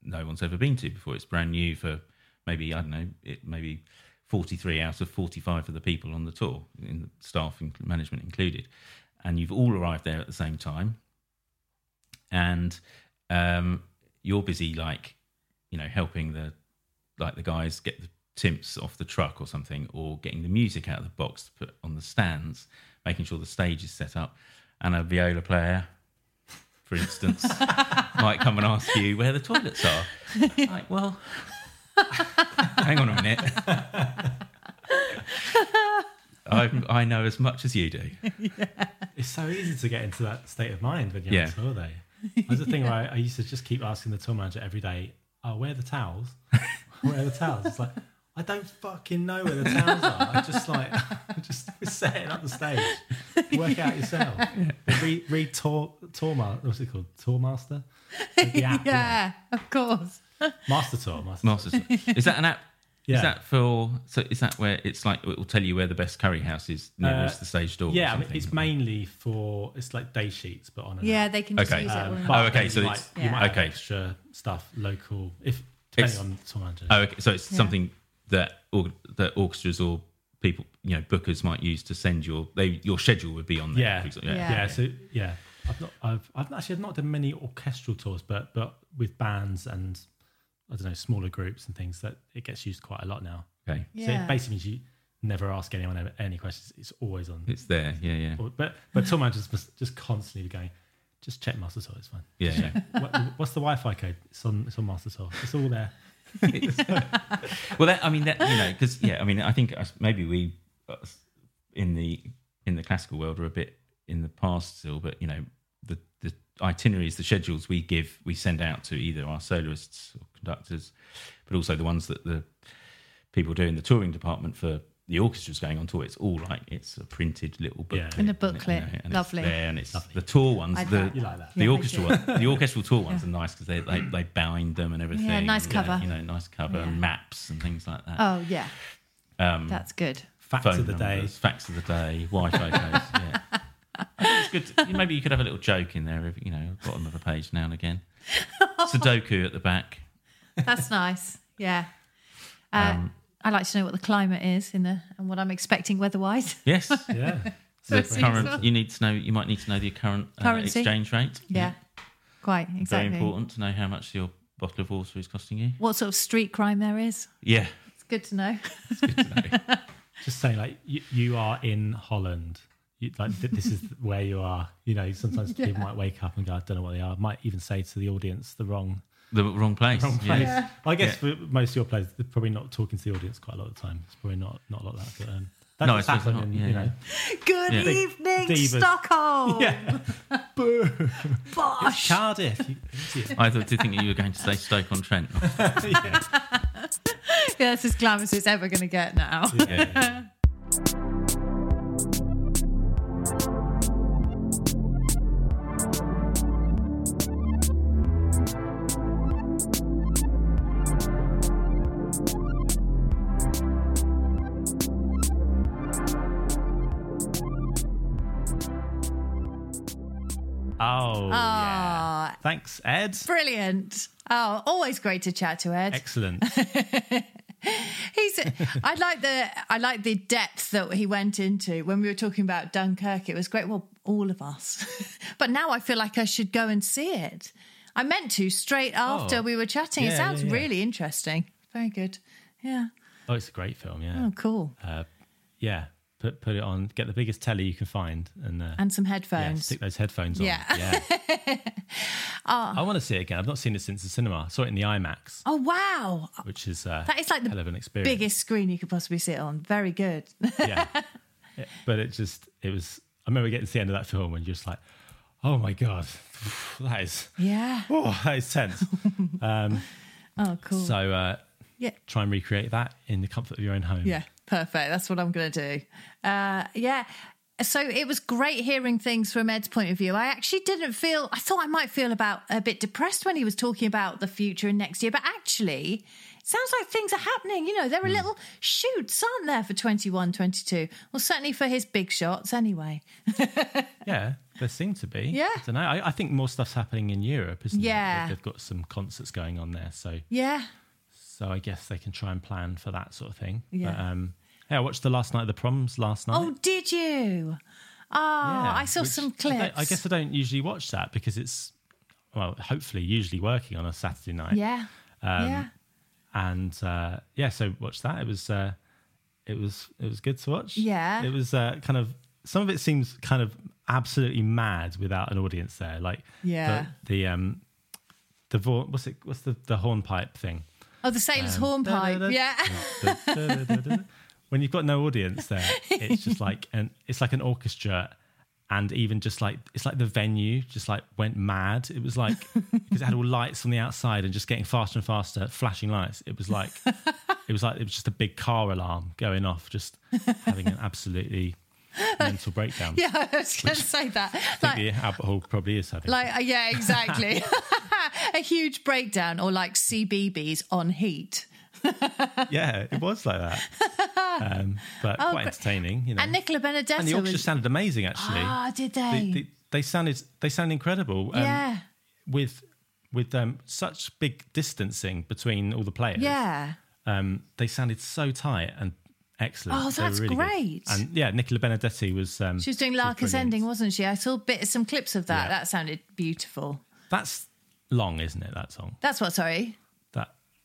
no one's ever been to before. It's brand new for maybe I don't know, it maybe forty three out of forty five of the people on the tour, in the staff and management included, and you've all arrived there at the same time, and um, you're busy like you know helping the like the guys get the timps off the truck or something, or getting the music out of the box to put on the stands, making sure the stage is set up, and a viola player, for instance, might come and ask you where the toilets are. Like, well, hang on a minute. I, I know as much as you do. Yeah. It's so easy to get into that state of mind when you're Yeah. on tour, though. There's a thing where I, I used to just keep asking the tour manager every day, "Oh, where are the towels? where are the towels?" It's like, I don't fucking know where the towns are. I'm just like, just setting up the stage. Work out yourself. Read, read Tour, Tour what's it called? Tour Master? The app, Yeah, of course. Master Tour. Master, Master. is that an app? Yeah. Is that for? So is that where it's like it will tell you where the best curry house is nearest Uh, the stage door? or Yeah, I mean, it's mainly for, it's like day sheets, but on an Yeah, they can just Okay. use it. Um, all in but- one. Oh, okay, You so might, it's- you Yeah. might have Okay. extra stuff local, if depending It's- on tour manager. Oh, okay. So it's something that or, that orchestras or people, you know, bookers might use to send your they your schedule would be on there. yeah. for example. yeah, Yeah. So yeah, I've not, I've, I've actually not done many orchestral tours, but but with bands and I don't know smaller groups and things that it gets used quite a lot now. Okay. So Yeah. it basically means you never ask anyone any questions. It's always on. It's there. Yeah, yeah, Or- But but tour managers must just constantly be going. Just check Master Tour. It's fine. yeah. yeah. What, what's the Wi-Fi code? It's on. It's on Master Tour. It's all there. well, that, I mean, that you know, because yeah, I mean, I think maybe we uh, in the in the classical world are a bit in the past still, but you know, the the itineraries, the schedules we give, we send out to either our soloists or conductors, but also the ones that the people do in the touring department for the orchestras going on tour. It's all like it's a printed little Yeah. booklet In a and it- booklet. and it's Lovely. there, and it's the tour ones. I the like- You like that? the Yeah, I orchestral one, the orchestral tour ones are nice because they, they they bind them and everything. Yeah, nice you know, cover. you know, nice cover Yeah. and maps and things like that. Oh, yeah. Um, That's good. Facts of the day. facts of the day, Wi-Fi codes. Yeah, I think it's good. to- maybe you could have a little joke in there, you know, bottom of a page now and again. Sudoku at the back. That's nice. Yeah. Uh, Um, I like to know what the climate is in the and what I'm expecting weather-wise. Yes, Yeah. the current. useful. You need to know. You might need to know the current uh, Currency. exchange rate. Yeah. Quite exactly. very important to know how much your bottle of water is costing you. What sort of street crime there is? Yeah, It's good to know. Just saying, like you, you are in Holland. You, like th- this is where you are. You know, sometimes people might wake up and go, "I don't know what they are." Might even say to the audience the wrong the wrong place. wrong Yeah. place. I guess for most of your players, they're probably not talking to the audience quite a lot of the time. It's probably not not a lot of that. But, um, that No, does I suppose happen not. in, Yeah, you yeah. know. Good Yeah. evening, Divas. Stockholm. Yeah. Boo. Bosh. Cardiff. You idiot. I thought, did think you were going to say Stoke on Trent. yeah. Yeah, that's as glamorous as it's ever going to get now. Yeah. Oh, yeah. Ah, Thanks, Ed. brilliant. Oh, always great to chat to Ed. Excellent. He's. I like the. I like the depth that he went into when we were talking about Dunkirk. It was great. Well, all of us. but now I feel like I should go and see it. I meant to straight after Oh. we were chatting. it sounds yeah, yeah. really interesting. Very good. Yeah. Oh, it's a great film. Yeah. Oh, cool. Uh, yeah. Put put it on. Get the biggest telly you can find, and uh, And some yeah, headphones. stick those headphones on. Yeah. Yeah. I want to see it again. I've not seen it since the cinema. I saw it in the IMAX, oh wow. which is uh, That is like hell of the an experience. biggest screen you could possibly sit on. Very good. yeah. Yeah, But it just it was. I remember getting to the end of that film and just like, oh my god, that is yeah. oh that is tense. um, Oh, cool. so uh, yeah. try and recreate that in the comfort of your own home. Yeah, perfect. That's what I'm going to do. Uh, yeah. So it was great hearing things from Ed's point of view. I actually didn't feel, I thought I might feel about a bit depressed when he was talking about the future and next year, but actually, it sounds like things are happening. You know, there are little shoots, aren't there, for 21, 22? Well, certainly for his big shots anyway. Yeah, there seem to be. Yeah. I don't know. I, I think more stuff's happening in Europe, isn't Yeah. it? They've got some concerts going on there, so Yeah. so I guess they can try and plan for that sort of thing. Yeah. But, um, yeah, I watched the last night of the proms last night. Oh, did you? Oh, Yeah, I saw which some clips. I, guess I don't usually watch that because it's well, hopefully, usually working on a Saturday night. Yeah. Um, yeah. and uh, yeah, so watch that. It was uh, it was it was good to watch. Yeah. it was uh, kind of some of it seems kind of absolutely mad without an audience there. Like Yeah. the, the um the what's it what's the the hornpipe thing? Oh, the sailor's Um, hornpipe. Yeah. When you've got no audience there, it's just like and it's like an orchestra and even just like it's like the venue just like went mad. It was like because it had all lights on the outside and just getting faster and faster, flashing lights. It was like it was like it was just a big car alarm going off, just having an absolutely mental breakdown. Yeah, I was going to say that. Like, the Albert Hall probably is having. like uh, yeah, exactly. a huge breakdown, or like CBBS on heat. yeah, it was like that. Um, but Oh, quite entertaining, you know. And Nicola Benedetti And the orchestra was. sounded amazing, actually. Ah, did they, they? they, they sounded they sound incredible. Um, yeah, with with um, such big distancing between all the players. yeah. um, they sounded so tight and excellent. Oh, that's really good. great. And yeah, Nicola Benedetti was. Um, She was doing was Lark Ascending, wasn't she? I saw bit some clips of that. Yeah. That sounded beautiful. That's long, isn't it? That song. That's what. Sorry,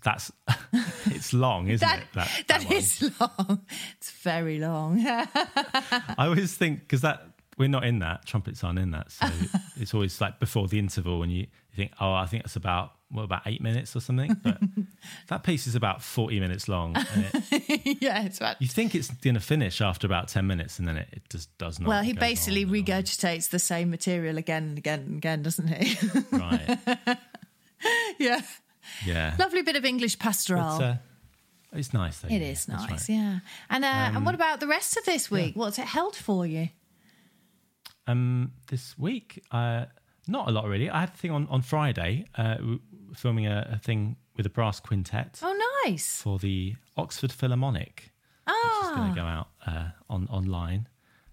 that's it's long, isn't that it? That that one. is long. It's very long. I always think because that we're not in that trumpets aren't in that, so it's always like before the interval, and you, you think, oh, I think it's about what about eight minutes or something, but that piece is about forty minutes long. It, yeah, it's about. you think it's going to finish after about ten minutes, and then it, it just does not. Well, he basically on and on. regurgitates the same material again and again and again, doesn't he? Right. yeah. Yeah. Lovely bit of English pastoral. But, uh, it's nice though. it yeah, is nice, right. yeah. And uh, and what about the rest of this week? What's it held for you? Um, this week, uh, not a lot really. I had a thing on on Friday, uh, filming a, a thing with a brass quintet Oh, nice. for the Oxford Philharmonic, which is going Ah, to go out uh, on online.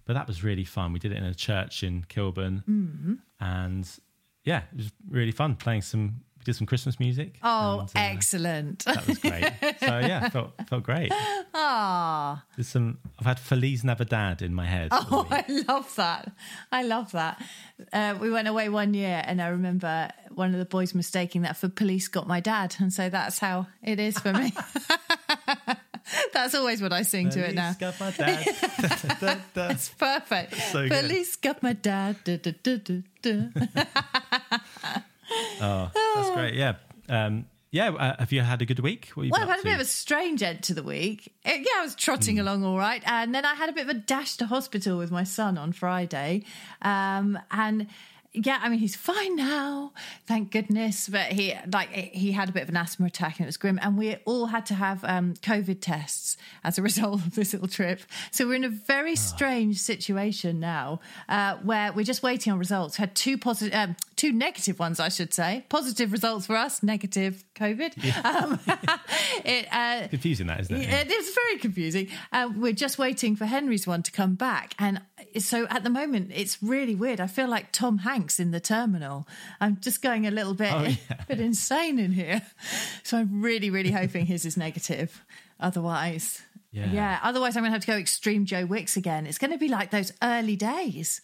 But that was really fun. We did it in a church in Kilburn, Mm-hmm. and yeah, it was really fun playing some. We did some Christmas music. oh, and, uh, excellent. That was great. so yeah, felt felt great. Ah, There's some. I've had Feliz Navidad in my head. oh. I love that. I love that. Uh, we went away one year, and I remember one of the boys mistaking that for police got my dad, and so that's how it is for me. that's always what I sing to it now. Feliz Navidad. Da, da, da. It's perfect. So good. Police got my dad. Oh, that's great. Yeah. Um, yeah. Uh, have you had a good week? Well, I've had a bit of a strange end to the week. Uh, Yeah, I was trotting Hmm. along all right, and then I had a bit of a dash to hospital with my son on Friday, um, and. Yeah, I mean he's fine now, thank goodness. But he like he had a bit of an asthma attack and it was grim. And we all had to have um, COVID tests as a result of this little trip. So we're in a very Ah. strange situation now, uh, where we're just waiting on results. Had two positive, um, two negative ones, I should say. Positive results for us, negative COVID. Um, it, uh, confusing that, isn't it? yeah, it is very confusing. Uh, we're just waiting for Henry's one to come back, and so at the moment it's really weird. I feel like Tom Hanks in the terminal. I'm just going a little bit, Oh, yeah. bit insane in here. So I'm really, really hoping his is negative. Otherwise, Yeah. Otherwise, I'm going to have to go extreme Joe Wicks again. It's going to be like those early days.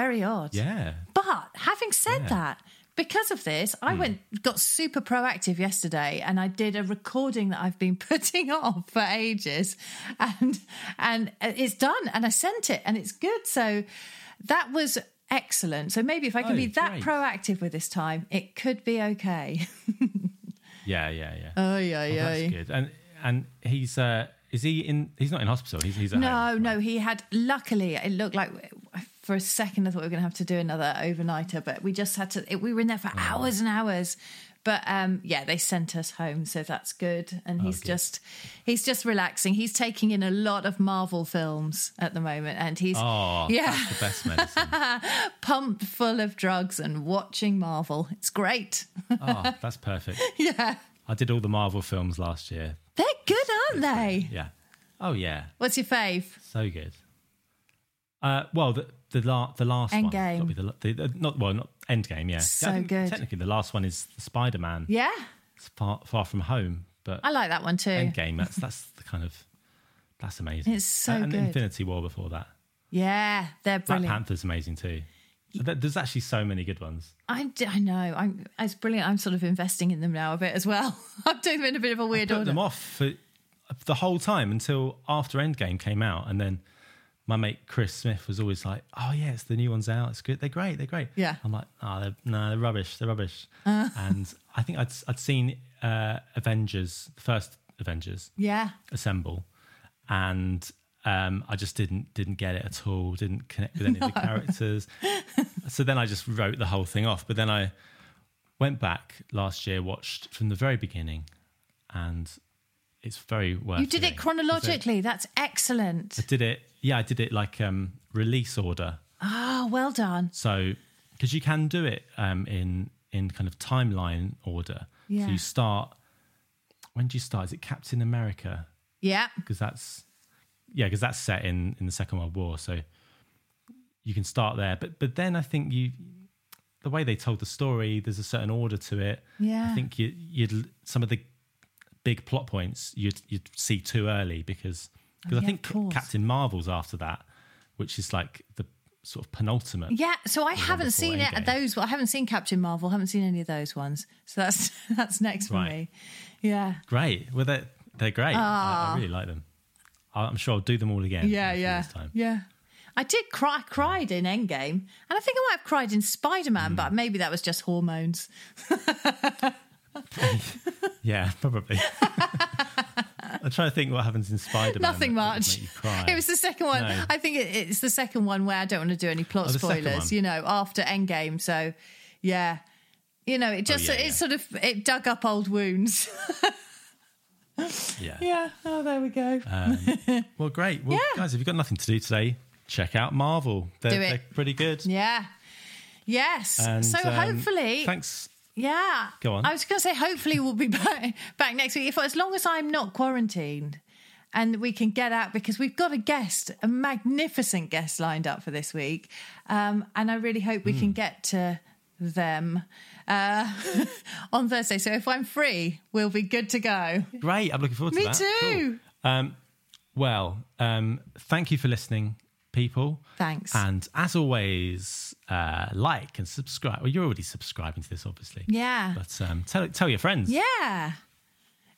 Very odd. Yeah. But having said Yeah. that, because of this, I went got super proactive yesterday and I did a recording that I've been putting off for ages and and it's done and I sent it and it's good. So that was excellent. So maybe if I can Oh, be that great. proactive with this time, it could be okay. Yeah. Yeah. Yeah. Oh yeah, Oh, that's good. And and he's uh is he in? He's not in hospital. He's he's No, home, no, he had luckily it looked like for a second I thought we were going to have to do another overnighter, but we just had to. It, we were in there for hours and hours. But um, yeah, they sent us home, so that's good. And he's good. just he's just relaxing. He's taking in a lot of Marvel films at the moment, and he's Oh, yeah that's the best medicine. pumped full of drugs and watching Marvel. It's great. oh, that's perfect. yeah, I did all the Marvel films last year. they're good, aren't they? Yeah. Oh yeah, What's your fave? so good. Uh, well, the the, la- the last one. Endgame. Be The, the, not well, not Endgame. Yeah, So think good. Technically, the last one is Spider Man. Yeah, It's far far from home, but I like that one too. Endgame. That's that's the kind of that's amazing. It's so and good. Infinity War before that. Yeah, they're brilliant. Black. Panther's amazing too. There's actually so many good ones. I, I know. I'm, it's brilliant. I'm sort of investing in them now a bit as well. I'm doing them in a bit of a weird I put order. them off for the whole time until after Endgame came out, and then my mate Chris Smith was always like, "Oh yeah, it's the new one's out. It's good. They're great. They're great." Yeah. Uh. I'm like, "Oh, they're, no, they're rubbish. They're rubbish." and I think I'd I'd seen uh, Avengers, the first Avengers, Yeah. assemble, and um, I just didn't didn't get it at all. Didn't connect with any of the characters. so then I just wrote the whole thing off. But then I went back last year, watched from the very beginning, and it's very worth. You did doing. it chronologically. That's excellent. I did it. Yeah, I did it like um, release order. Ah, well done. So because you can do it um, in in kind of timeline order. Yeah. So you start. When do you start? Is it Captain America? Yeah. Because that's yeah, because that's set in in the Second World War. So you can start there. But but then I think you the way they told the story, there's a certain order to it. Yeah. I think you, you'd some of the big plot points you'd you'd see too early because because Oh, yeah, I think. Captain Marvel's after that, which is like the sort of penultimate. Yeah, so I haven't seen it. Endgame. Those I haven't seen Captain Marvel. Haven't seen any of those ones. So that's that's next for Right. me. Yeah, Great. Well, they're they're great. I, I really like them. I'm sure I'll do them all again. Ah. yeah, in a few yeah, yeah. I did cry, cried in Endgame, and I think I might have cried in Spider Man, Hmm. but maybe that was just hormones. Yeah, probably. I'm trying to think what happens in Spider Man. Nothing much. It was the second one. No. I think it, it's the second one where I don't want to do any plot Oh, spoilers. You know, after Endgame. So, yeah, you know, it just Oh, yeah, it yeah. sort of it dug up old wounds. yeah. yeah. Oh, there we go. Well, great. Well, Yeah. guys, if you've got nothing to do today, check out Marvel. They're, Do it. they're pretty good. yeah. Yes. And, so um, hopefully, Thanks. Yeah. Go on. I was going to say, hopefully, we'll be back, back next week. If as long as I'm not quarantined and we can get out, because we've got a guest, a magnificent guest lined up for this week. Um, and I really hope we Hmm. can get to them uh, on Thursday. So if I'm free, we'll be good to go. Great. I'm looking forward to Me that. Me too. Cool. Um, well, um, thank you for listening, people. Thanks. And as always, uh, like and subscribe. Well, you're already subscribing to this, obviously. Yeah. But um, tell tell your friends. Yeah.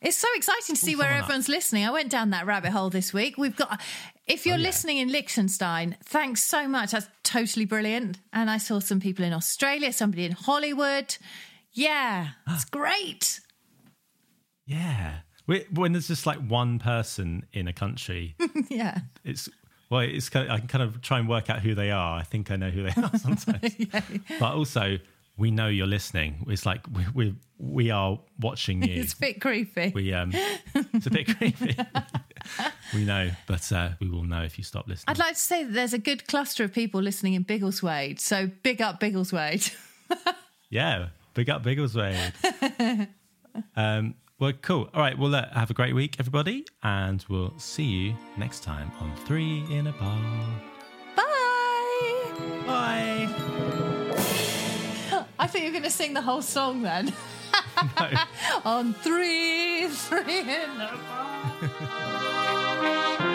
It's so exciting to see where someone up. everyone's listening. I went down that rabbit hole this week. We've got, if you're Oh, yeah. listening in Liechtenstein, thanks so much. That's totally brilliant. And I saw some people in Australia, somebody in Hollywood. Yeah, it's great. Yeah. When there's just like one person in a country, Yeah. it's well, it's kind of, I can kind of try and work out who they are. I think I know who they are sometimes. But also, we know you're listening. It's like we we, we are watching you. It's a bit creepy. we um, it's a bit creepy. we know, but uh, we will know if you stop listening. I'd like to say that there's a good cluster of people listening in Biggleswade. So big up Biggleswade. Yeah, big up Biggleswade. um, well, cool. All right. Well, uh, have a great week, everybody, and we'll see you next time on Three in a Bar. Bye. Bye. I think you're going to sing the whole song then. No. On three, three in a bar.